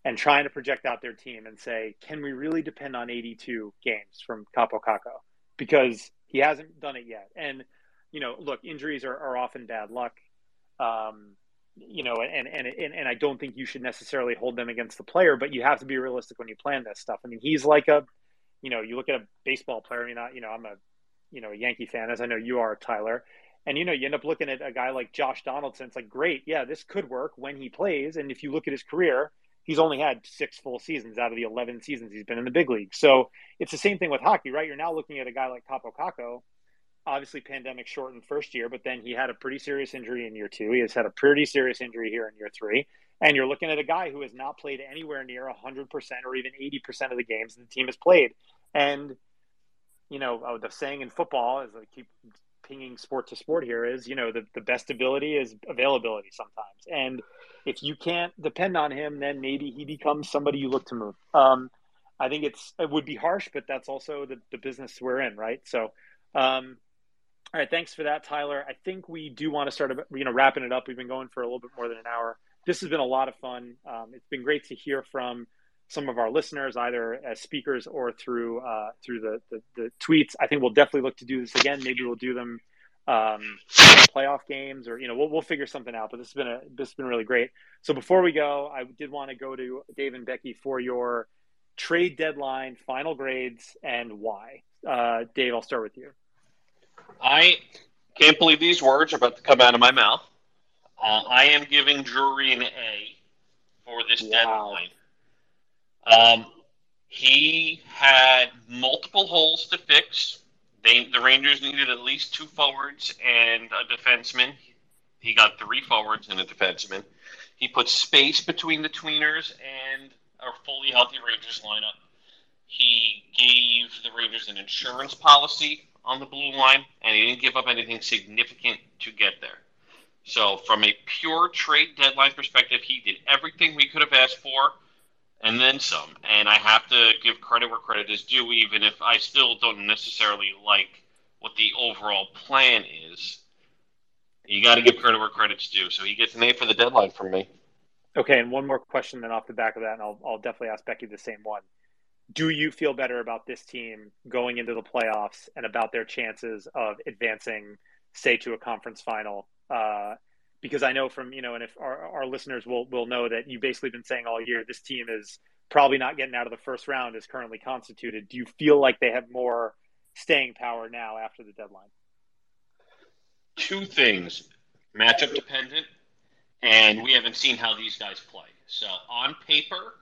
and trying to project out their team and say, can we really depend on 82 games from Kaapo Kakko? Because he hasn't done it yet. And, you know, look, injuries are, are often bad luck. Um, you know, and, and, and, and I don't think you should necessarily hold them against the player, but you have to be realistic when you plan this stuff. I mean, he's like a, you know, you look at a baseball player, I mean, I, you know, I'm a, you know, a Yankee fan, as I know you are, Tyler. And, you know, you end up looking at a guy like Josh Donaldson. It's like, great. Yeah, this could work when he plays. And if you look at his career, he's only had six full seasons out of the 11 seasons he's been in the big league. So it's the same thing with hockey, right? You're now looking at a guy like Kaapo Kakko, obviously pandemic shortened first year, but then he had a pretty serious injury in year two. He has had a pretty serious injury here in year three. And you're looking at a guy who has not played anywhere near 100% or even 80% of the games the team has played. And, you know, uh, the saying in football, is I keep pinging sport to sport here, is, you know, the, the best ability is availability sometimes. And if you can't depend on him, then maybe he becomes somebody you look to move. Um, I think it's it would be harsh, but that's also the, the business we're in, right? So, um, all right, thanks for that, Tyler. I think we do want to start, you know, wrapping it up. We've been going for a little bit more than an hour. This has been a lot of fun. Um, it's been great to hear from some of our listeners, either as speakers or through uh, through the, the the tweets. I think we'll definitely look to do this again. Maybe we'll do them um, playoff games, or you know, we'll we'll figure something out. But this has been a this has been really great. So before we go, I did want to go to Dave and Becky for your trade deadline final grades and why. Uh, Dave, I'll start with you. I can't believe these words are about to come out of my mouth. Uh, I am giving Drury an A for this Wow. deadline. Um, he had multiple holes to fix. They, the Rangers needed at least two forwards and a defenseman. He got three forwards and a defenseman. He put space between the tweeners and a fully healthy Rangers lineup. He gave the Rangers an insurance policy on the blue line, and he didn't give up anything significant to get there. So, from a pure trade deadline perspective, he did everything we could have asked for, and then some. And I have to give credit where credit is due, even if I still don't necessarily like what the overall plan is. You got to give credit where credit's due. So he gets an A for the deadline from me. Okay, and one more question then off the back of that, and I'll, I'll definitely ask Becky the same one. Do you feel better about this team going into the playoffs and about their chances of advancing, say, to a conference final? Uh, because I know from you know, and if our, our listeners will will know that you've basically been saying all year this team is probably not getting out of the first round as currently constituted. Do you feel like they have more staying power now after the deadline? Two things: matchup dependent, and we haven't seen how these guys play. So on paper,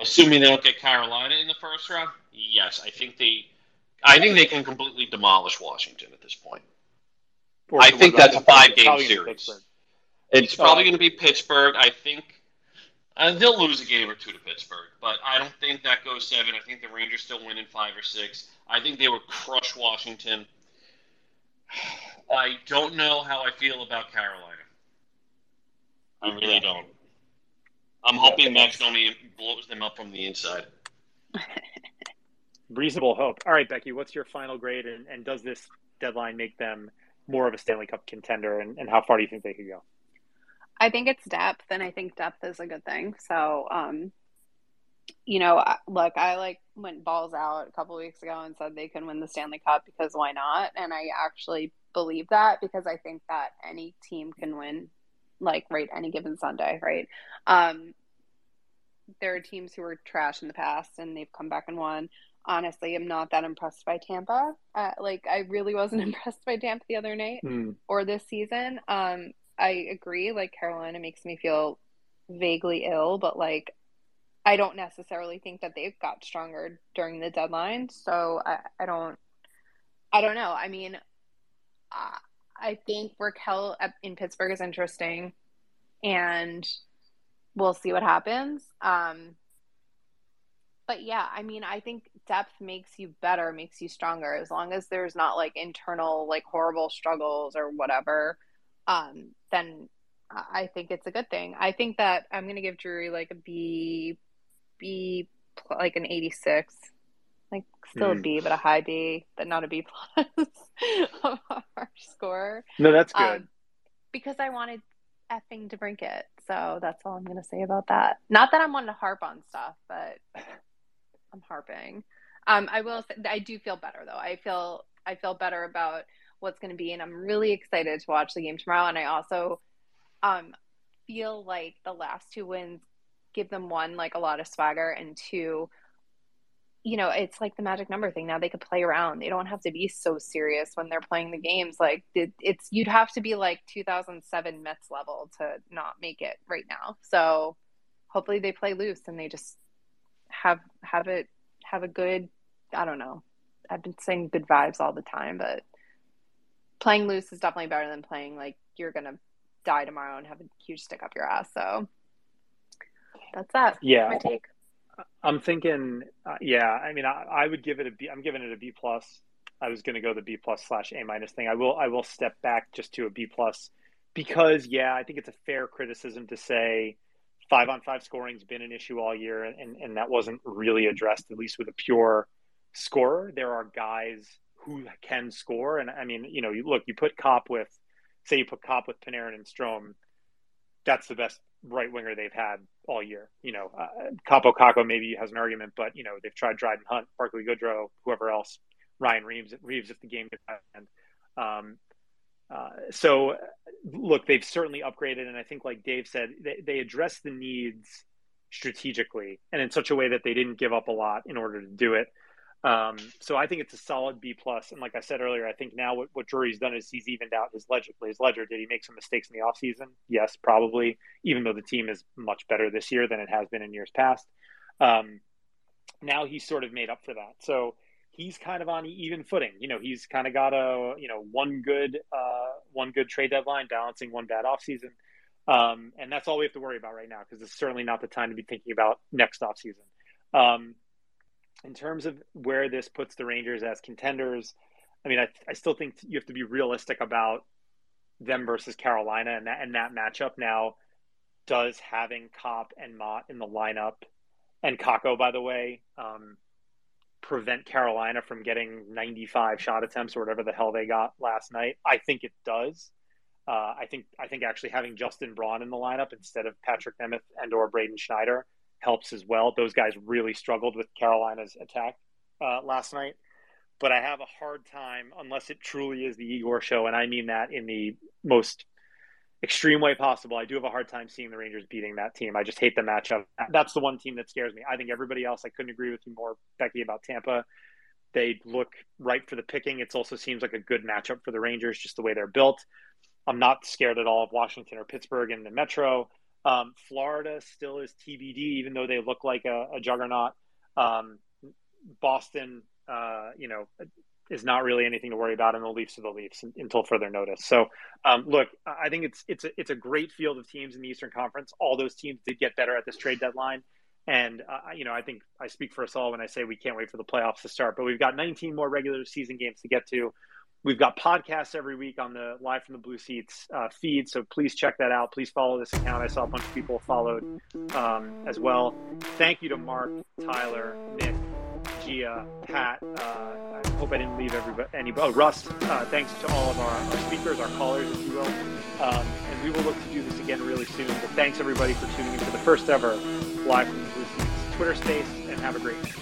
assuming they don't get Carolina in the first round, yes, I think they, I think they can completely demolish Washington at this point. I think that's a five game series. It's probably going to be Pittsburgh. I think uh, they'll lose a game or two to Pittsburgh, but I don't think that goes seven. I think the Rangers still win in five or six. I think they would crush Washington. I don't know how I feel about Carolina. I really Yeah. don't. I'm hoping Max Domi blows them up from the inside. [laughs] Reasonable hope. All right, Becky, what's your final grade, and, and does this deadline make them more of a Stanley Cup contender, and, and how far do you think they could go? I think it's depth, and I think depth is a good thing. So, um, you know, look, I like went balls out a couple weeks ago and said they can win the Stanley Cup because why not? And I actually believe that because I think that any team can win, like right any given Sunday, right? Um, there are teams who were trash in the past and they've come back and won. Honestly, I'm not that impressed by Tampa. Uh, like, I really wasn't [laughs] impressed by Tampa the other night or this season. Um, I agree. Like Carolina makes me feel vaguely ill, but like I don't necessarily think that they've got stronger during the deadline. So I, I don't, I don't know. I mean, I, I think Rakell at- in Pittsburgh is interesting, and we'll see what happens. Um, but yeah, I mean, I think depth makes you better, makes you stronger, as long as there's not like internal, like horrible struggles or whatever. Um, then I think it's a good thing. I think that I'm gonna give Drury like a B, B, like an 86, like still a Mm. B, but a high B, but not a B plus [laughs] of our score. No, that's good. Um, because I wanted effing DeBrincat. So that's all I'm going to say about that. Not that I'm wanting to harp on stuff, but I'm harping. Um, I will say I do feel better though. I feel I feel better about what's going to be, and I'm really excited to watch the game tomorrow. And I also um, feel like the last two wins give them one like a lot of swagger, and two, you know, it's like the magic number thing. Now they could play around. They don't have to be so serious when they're playing the games. Like it, it's you'd have to be like 2007 Mets level to not make it right now. So hopefully they play loose and they just have have it have a good. I don't know. I've been saying good vibes all the time, but playing loose is definitely better than playing like you're gonna die tomorrow and have a huge stick up your ass. So that's that. Yeah. my take. I'm thinking, uh, yeah. I mean, I, I would give it a B. I'm giving it a B plus. I was going to go the B plus slash A minus thing. I will. I will step back just to a B plus because, yeah, I think it's a fair criticism to say five on five scoring's been an issue all year, and and that wasn't really addressed at least with a pure scorer. There are guys who can score, and I mean, you know, you look, you put Copp with, say, you put Copp with Panarin and Strome. That's the best right winger they've had all year. You know, uh, Kakko maybe has an argument, but you know they've tried Dryden Hunt, Barkley Goodrow, whoever else, Ryan Reaves, Reaves if the game gets hand. Um, uh, so, look, they've certainly upgraded, and I think, like Dave said, they, they address the needs strategically and in such a way that they didn't give up a lot in order to do it. Um, so I think it's a solid B plus. And like I said earlier, I think now what, what Drury's done is he's evened out his ledger. His ledger. Did he make some mistakes in the offseason? Yes, probably. Even though the team is much better this year than it has been in years past. Um, now he's sort of made up for that. So he's kind of on even footing. You know, he's kind of got a you know one good uh, one good trade deadline balancing one bad offseason. Um, and that's all we have to worry about right now because it's certainly not the time to be thinking about next offseason. Um, in terms of where this puts the Rangers as contenders, I mean, I, I still think you have to be realistic about them versus Carolina and that and that matchup. Now, does having Copp and Motte in the lineup and Kakko, by the way, um, prevent Carolina from getting 95 shot attempts or whatever the hell they got last night? I think it does. Uh, I think I think actually having Justin Braun in the lineup instead of Patrik Nemeth and or Braden Schneider helps as well. Those guys really struggled with Carolina's attack uh, last night. But I have a hard time unless it truly is the Igor show, and I mean that in the most extreme way possible. I do have a hard time seeing the Rangers beating that team. I just hate the matchup. That's the one team that scares me. I think everybody else, I couldn't agree with you more, Becky, about Tampa. They look right for the picking. It also seems like a good matchup for the Rangers, just the way they're built. I'm not scared at all of Washington or Pittsburgh in the Metro. Um, Florida still is TBD, even though they look like a, a juggernaut. Um, Boston, uh, you know, is not really anything to worry about, and the Leafs are the Leafs until further notice. So, um, look, I think it's it's a, it's a great field of teams in the Eastern Conference. All those teams did get better at this trade deadline, and uh, you know, I think I speak for us all when I say we can't wait for the playoffs to start. But we've got 19 more regular season games to get to. We've got podcasts every week on the Live from the Blue Seats uh, feed, so please check that out. Please follow this account. I saw a bunch of people followed um, as well. Thank you to Mark, Tyler, Nick, Gia, Pat. Uh, I hope I didn't leave everybody. Anybody? Oh, Russ. Uh, thanks to all of our, our, speakers, our callers, if you will. Um, and we will look to do this again really soon. But thanks everybody for tuning in for the first ever Live from the Blue Seats Twitter space, and have a great week.